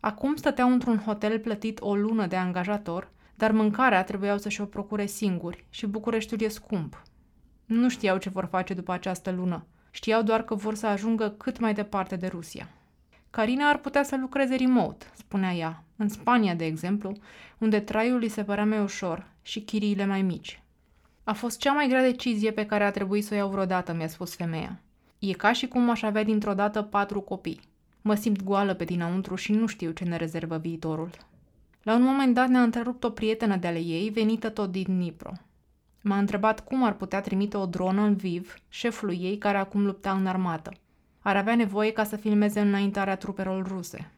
Acum stăteau într-un hotel plătit o lună de angajator, dar mâncarea trebuiau să și-o procure singuri și Bucureștiul e scump. Nu știau ce vor face după această lună. Știau doar că vor să ajungă cât mai departe de Rusia. Carina ar putea să lucreze remote, spunea ea, în Spania, de exemplu, unde traiul îi se părea mai ușor și chiriile mai mici. A fost cea mai grea decizie pe care a trebuit să o iau vreodată, mi-a spus femeia. E ca și cum aș avea dintr-o dată patru copii. Mă simt goală pe dinăuntru și nu știu ce ne rezervă viitorul. La un moment dat ne-a întrerupt o prietenă de ale ei, venită tot din Dnipro. M-a întrebat cum ar putea trimite o dronă în Viv, șefului ei care acum lupta în armată. Ar avea nevoie ca să filmeze înaintarea trupelor ruse.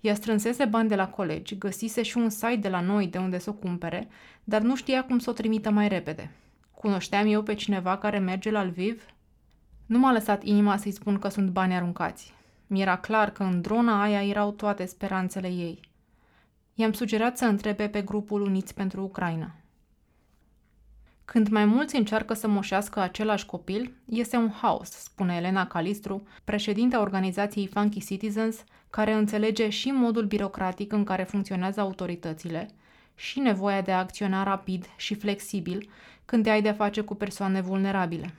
Ea strânsese bani de la colegi, găsise și un site de la noi de unde să o cumpere, dar nu știa cum să o trimită mai repede. Cunoșteam eu pe cineva care merge la Lviv? Nu m-a lăsat inima să-i spun că sunt bani aruncați. Mi-era clar că în drona aia erau toate speranțele ei. I-am sugerat să întrebe pe grupul Uniți pentru Ucraina. Când mai mulți încearcă să moșească același copil, este un haos, spune Elena Calistru, președinta organizației Funky Citizens, care înțelege și modul birocratic în care funcționează autoritățile și nevoia de a acționa rapid și flexibil când te ai de-a face cu persoane vulnerabile.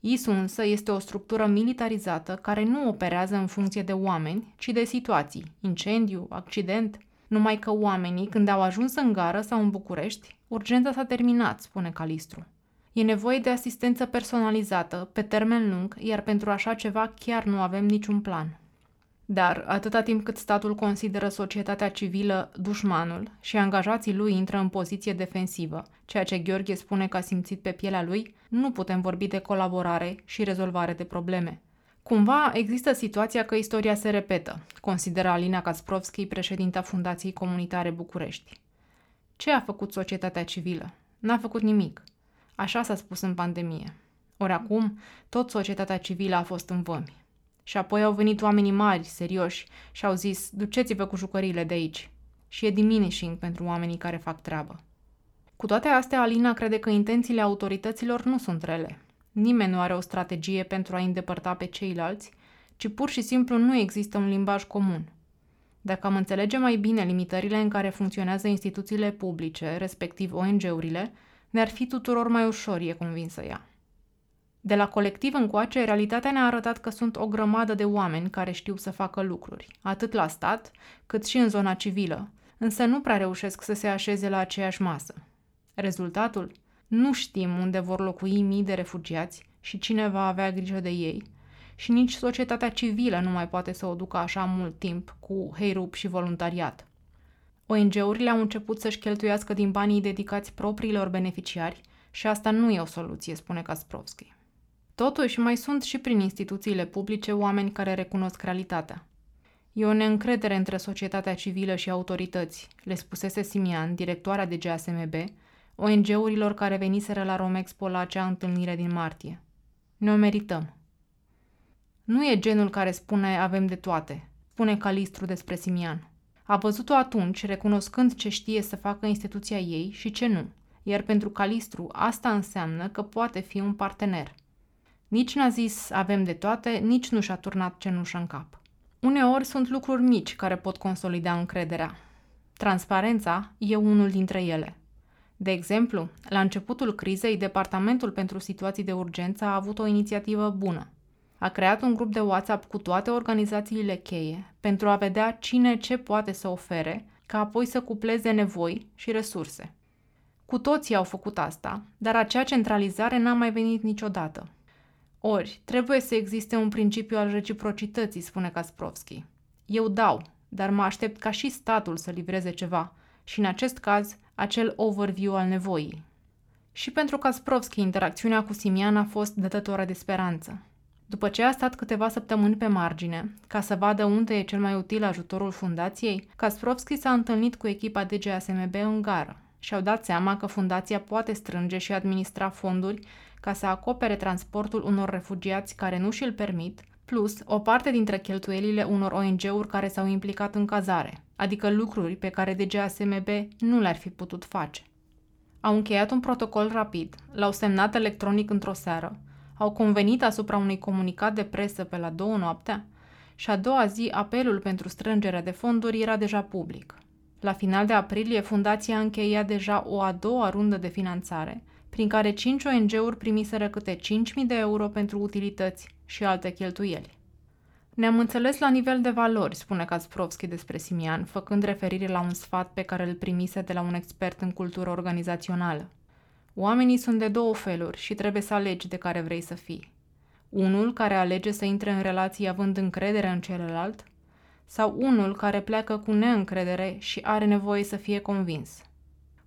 ISU însă este o structură militarizată care nu operează în funcție de oameni, ci de situații, incendiu, accident. Numai că oamenii, când au ajuns în gară sau în București, urgența s-a terminat, spune Calistru. E nevoie de asistență personalizată, pe termen lung, iar pentru așa ceva chiar nu avem niciun plan. Dar, atâta timp cât statul consideră societatea civilă dușmanul și angajații lui intră în poziție defensivă, ceea ce Gheorghe spune că a simțit pe pielea lui, nu putem vorbi de colaborare și rezolvare de probleme. Cumva există situația că istoria se repetă, consideră Alina Kasprovski, președinta Fundației Comunitare București. Ce a făcut societatea civilă? N-a făcut nimic. Așa s-a spus în pandemie. Ori acum, tot societatea civilă a fost în vămi. Și apoi au venit oamenii mari, serioși, și au zis, duceți-vă cu jucăriile de aici. Și e diminishing pentru oamenii care fac treabă. Cu toate astea, Alina crede că intențiile autorităților nu sunt rele. Nimeni nu are o strategie pentru a îndepărta pe ceilalți, ci pur și simplu nu există un limbaj comun. Dacă am înțelege mai bine limitările în care funcționează instituțiile publice, respectiv ONG-urile, ne-ar fi tuturor mai ușor, e convinsă ea. De la colectiv încoace, realitatea ne-a arătat că sunt o grămadă de oameni care știu să facă lucruri, atât la stat, cât și în zona civilă, însă nu prea reușesc să se așeze la aceeași masă. Rezultatul? Nu știm unde vor locui mii de refugiați și cine va avea grijă de ei, și nici societatea civilă nu mai poate să o ducă așa mult timp cu heirup și voluntariat. ONG-urile au început să-și cheltuiască din banii dedicați propriilor beneficiari și asta nu e o soluție, spune Kasprovski. Totuși, mai sunt și prin instituțiile publice oameni care recunosc realitatea. E o neîncredere între societatea civilă și autorități, le spusese Simian, directoarea de GASMB, ONG-urilor care veniseră la Romexpo la acea întâlnire din martie. Ne-o merităm. Nu e genul care spune avem de toate, spune Calistru despre Simian. A văzut-o atunci, recunoscând ce știe să facă instituția ei și ce nu, iar pentru Calistru asta înseamnă că poate fi un partener – nici n-a zis avem de toate, nici nu și-a turnat cenușă în cap. Uneori sunt lucruri mici care pot consolida încrederea. Transparența e unul dintre ele. De exemplu, la începutul crizei, Departamentul pentru Situații de Urgență a avut o inițiativă bună. A creat un grup de WhatsApp cu toate organizațiile cheie pentru a vedea cine ce poate să ofere, ca apoi să cupleze nevoi și resurse. Cu toții au făcut asta, dar acea centralizare n-a mai venit niciodată. Ori, trebuie să existe un principiu al reciprocității, spune Kasprovski. Eu dau, dar mă aștept ca și statul să livreze ceva și, în acest caz, acel overview al nevoii. Și pentru Kasperovski, interacțiunea cu Simian a fost dătătoare de speranță. După ce a stat câteva săptămâni pe margine, ca să vadă unde e cel mai util ajutorul fundației, Kasperovski s-a întâlnit cu echipa DGASMB în gară și au dat seama că fundația poate strânge și administra fonduri ca să acopere transportul unor refugiați care nu și-l permit, plus o parte dintre cheltuielile unor ONG-uri care s-au implicat în cazare, adică lucruri pe care DGASMB nu le-ar fi putut face. Au încheiat un protocol rapid, l-au semnat electronic într-o seară, au convenit asupra unui comunicat de presă pe la două noaptea și a doua zi apelul pentru strângerea de fonduri era deja public. La final de aprilie, fundația încheia deja o a doua rundă de finanțare, prin care 5 ONG-uri primiseră câte 5.000 de euro pentru utilități și alte cheltuieli. Ne-am înțeles la nivel de valori, spune Kasperovski despre Simian, făcând referire la un sfat pe care îl primise de la un expert în cultură organizațională. Oamenii sunt de două feluri și trebuie să alegi de care vrei să fii. Unul care alege să intre în relații având încredere în celălalt sau unul care pleacă cu neîncredere și are nevoie să fie convins.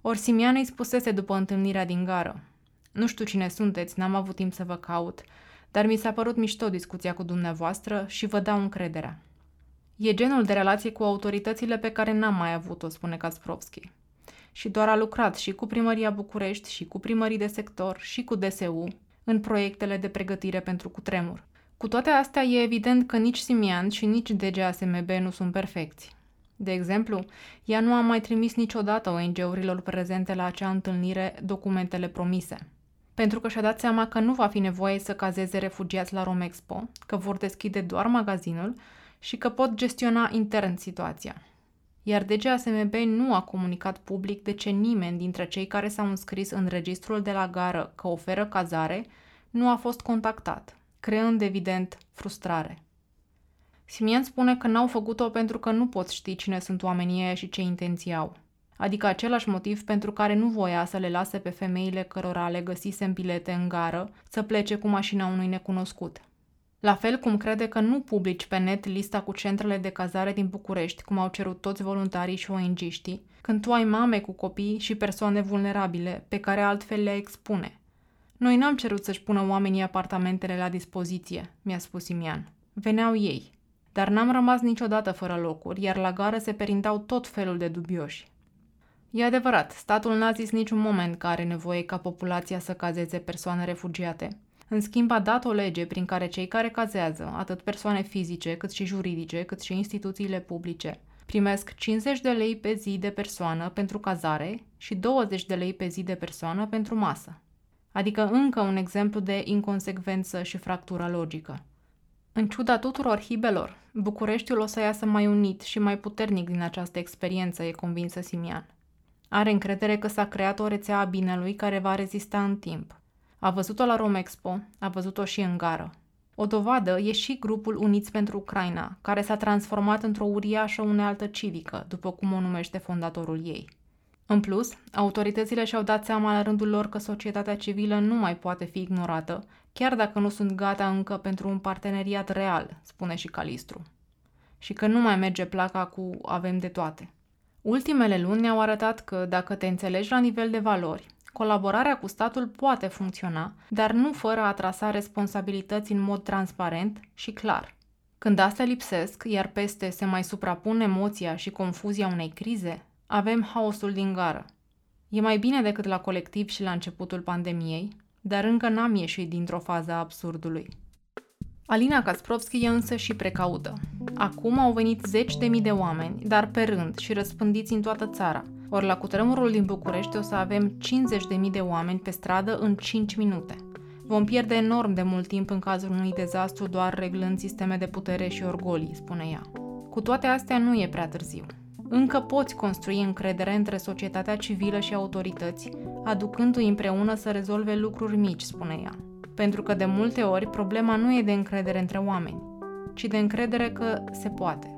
Ori Simian îi spusese după întâlnirea din gară. Nu știu cine sunteți, n-am avut timp să vă caut, dar mi s-a părut mișto discuția cu dumneavoastră și vă dau încrederea. E genul de relație cu autoritățile pe care n-am mai avut-o, spune Kasperovski. Și doar a lucrat și cu Primăria București, și cu primării de sector, și cu DSU, în proiectele de pregătire pentru cutremur. Cu toate astea, e evident că nici Simian și nici DGASMB nu sunt perfecți. De exemplu, ea nu a mai trimis niciodată ONG-urilor prezente la acea întâlnire documentele promise – pentru că și-a dat seama că nu va fi nevoie să cazeze refugiați la Romexpo, că vor deschide doar magazinul și că pot gestiona intern situația. Iar DGASMB nu a comunicat public de ce nimeni dintre cei care s-au înscris în registrul de la gară că oferă cazare nu a fost contactat, creând evident frustrare. Simian spune că n-au făcut-o pentru că nu pot ști cine sunt oamenii ăia și ce intenții au – adică același motiv pentru care nu voia să le lase pe femeile cărora le în bilete în gară să plece cu mașina unui necunoscut. La fel cum crede că nu publici pe net lista cu centrele de cazare din București, cum au cerut toți voluntarii și ong când tu ai mame cu copii și persoane vulnerabile pe care altfel le expune. Noi n-am cerut să-și pună oamenii apartamentele la dispoziție, mi-a spus Simian. Veneau ei. Dar n-am rămas niciodată fără locuri, iar la gară se perindau tot felul de dubioși. E adevărat, statul n-a zis niciun moment că are nevoie ca populația să cazeze persoane refugiate. În schimb, a dat o lege prin care cei care cazează, atât persoane fizice, cât și juridice, cât și instituțiile publice, primesc 50 de lei pe zi de persoană pentru cazare și 20 de lei pe zi de persoană pentru masă. Adică încă un exemplu de inconsecvență și fractură logică. În ciuda tuturor hibelor, Bucureștiul o să iasă mai unit și mai puternic din această experiență, e convinsă Simian. Are încredere că s-a creat o rețea a binelui care va rezista în timp. A văzut-o la Romexpo, a văzut-o și în gară. O dovadă e și grupul Uniți pentru Ucraina, care s-a transformat într-o uriașă unealtă civică, după cum o numește fondatorul ei. În plus, autoritățile și-au dat seama la rândul lor că societatea civilă nu mai poate fi ignorată, chiar dacă nu sunt gata încă pentru un parteneriat real, spune și Calistru. Și că nu mai merge placa cu avem de toate. Ultimele luni ne-au arătat că, dacă te înțelegi la nivel de valori, colaborarea cu statul poate funcționa, dar nu fără a trasa responsabilități în mod transparent și clar. Când astea lipsesc, iar peste se mai suprapun emoția și confuzia unei crize, avem haosul din gară. E mai bine decât la colectiv și la începutul pandemiei, dar încă n-am ieșit dintr-o fază a absurdului. Alina Kasprovski e însă și precaută. Acum au venit zeci de mii de oameni, dar pe rând și răspândiți în toată țara. Ori la cutremurul din București o să avem 50 de mii de oameni pe stradă în 5 minute. Vom pierde enorm de mult timp în cazul unui dezastru doar reglând sisteme de putere și orgolii, spune ea. Cu toate astea nu e prea târziu încă poți construi încredere între societatea civilă și autorități, aducându-i împreună să rezolve lucruri mici, spune ea. Pentru că de multe ori problema nu e de încredere între oameni, ci de încredere că se poate.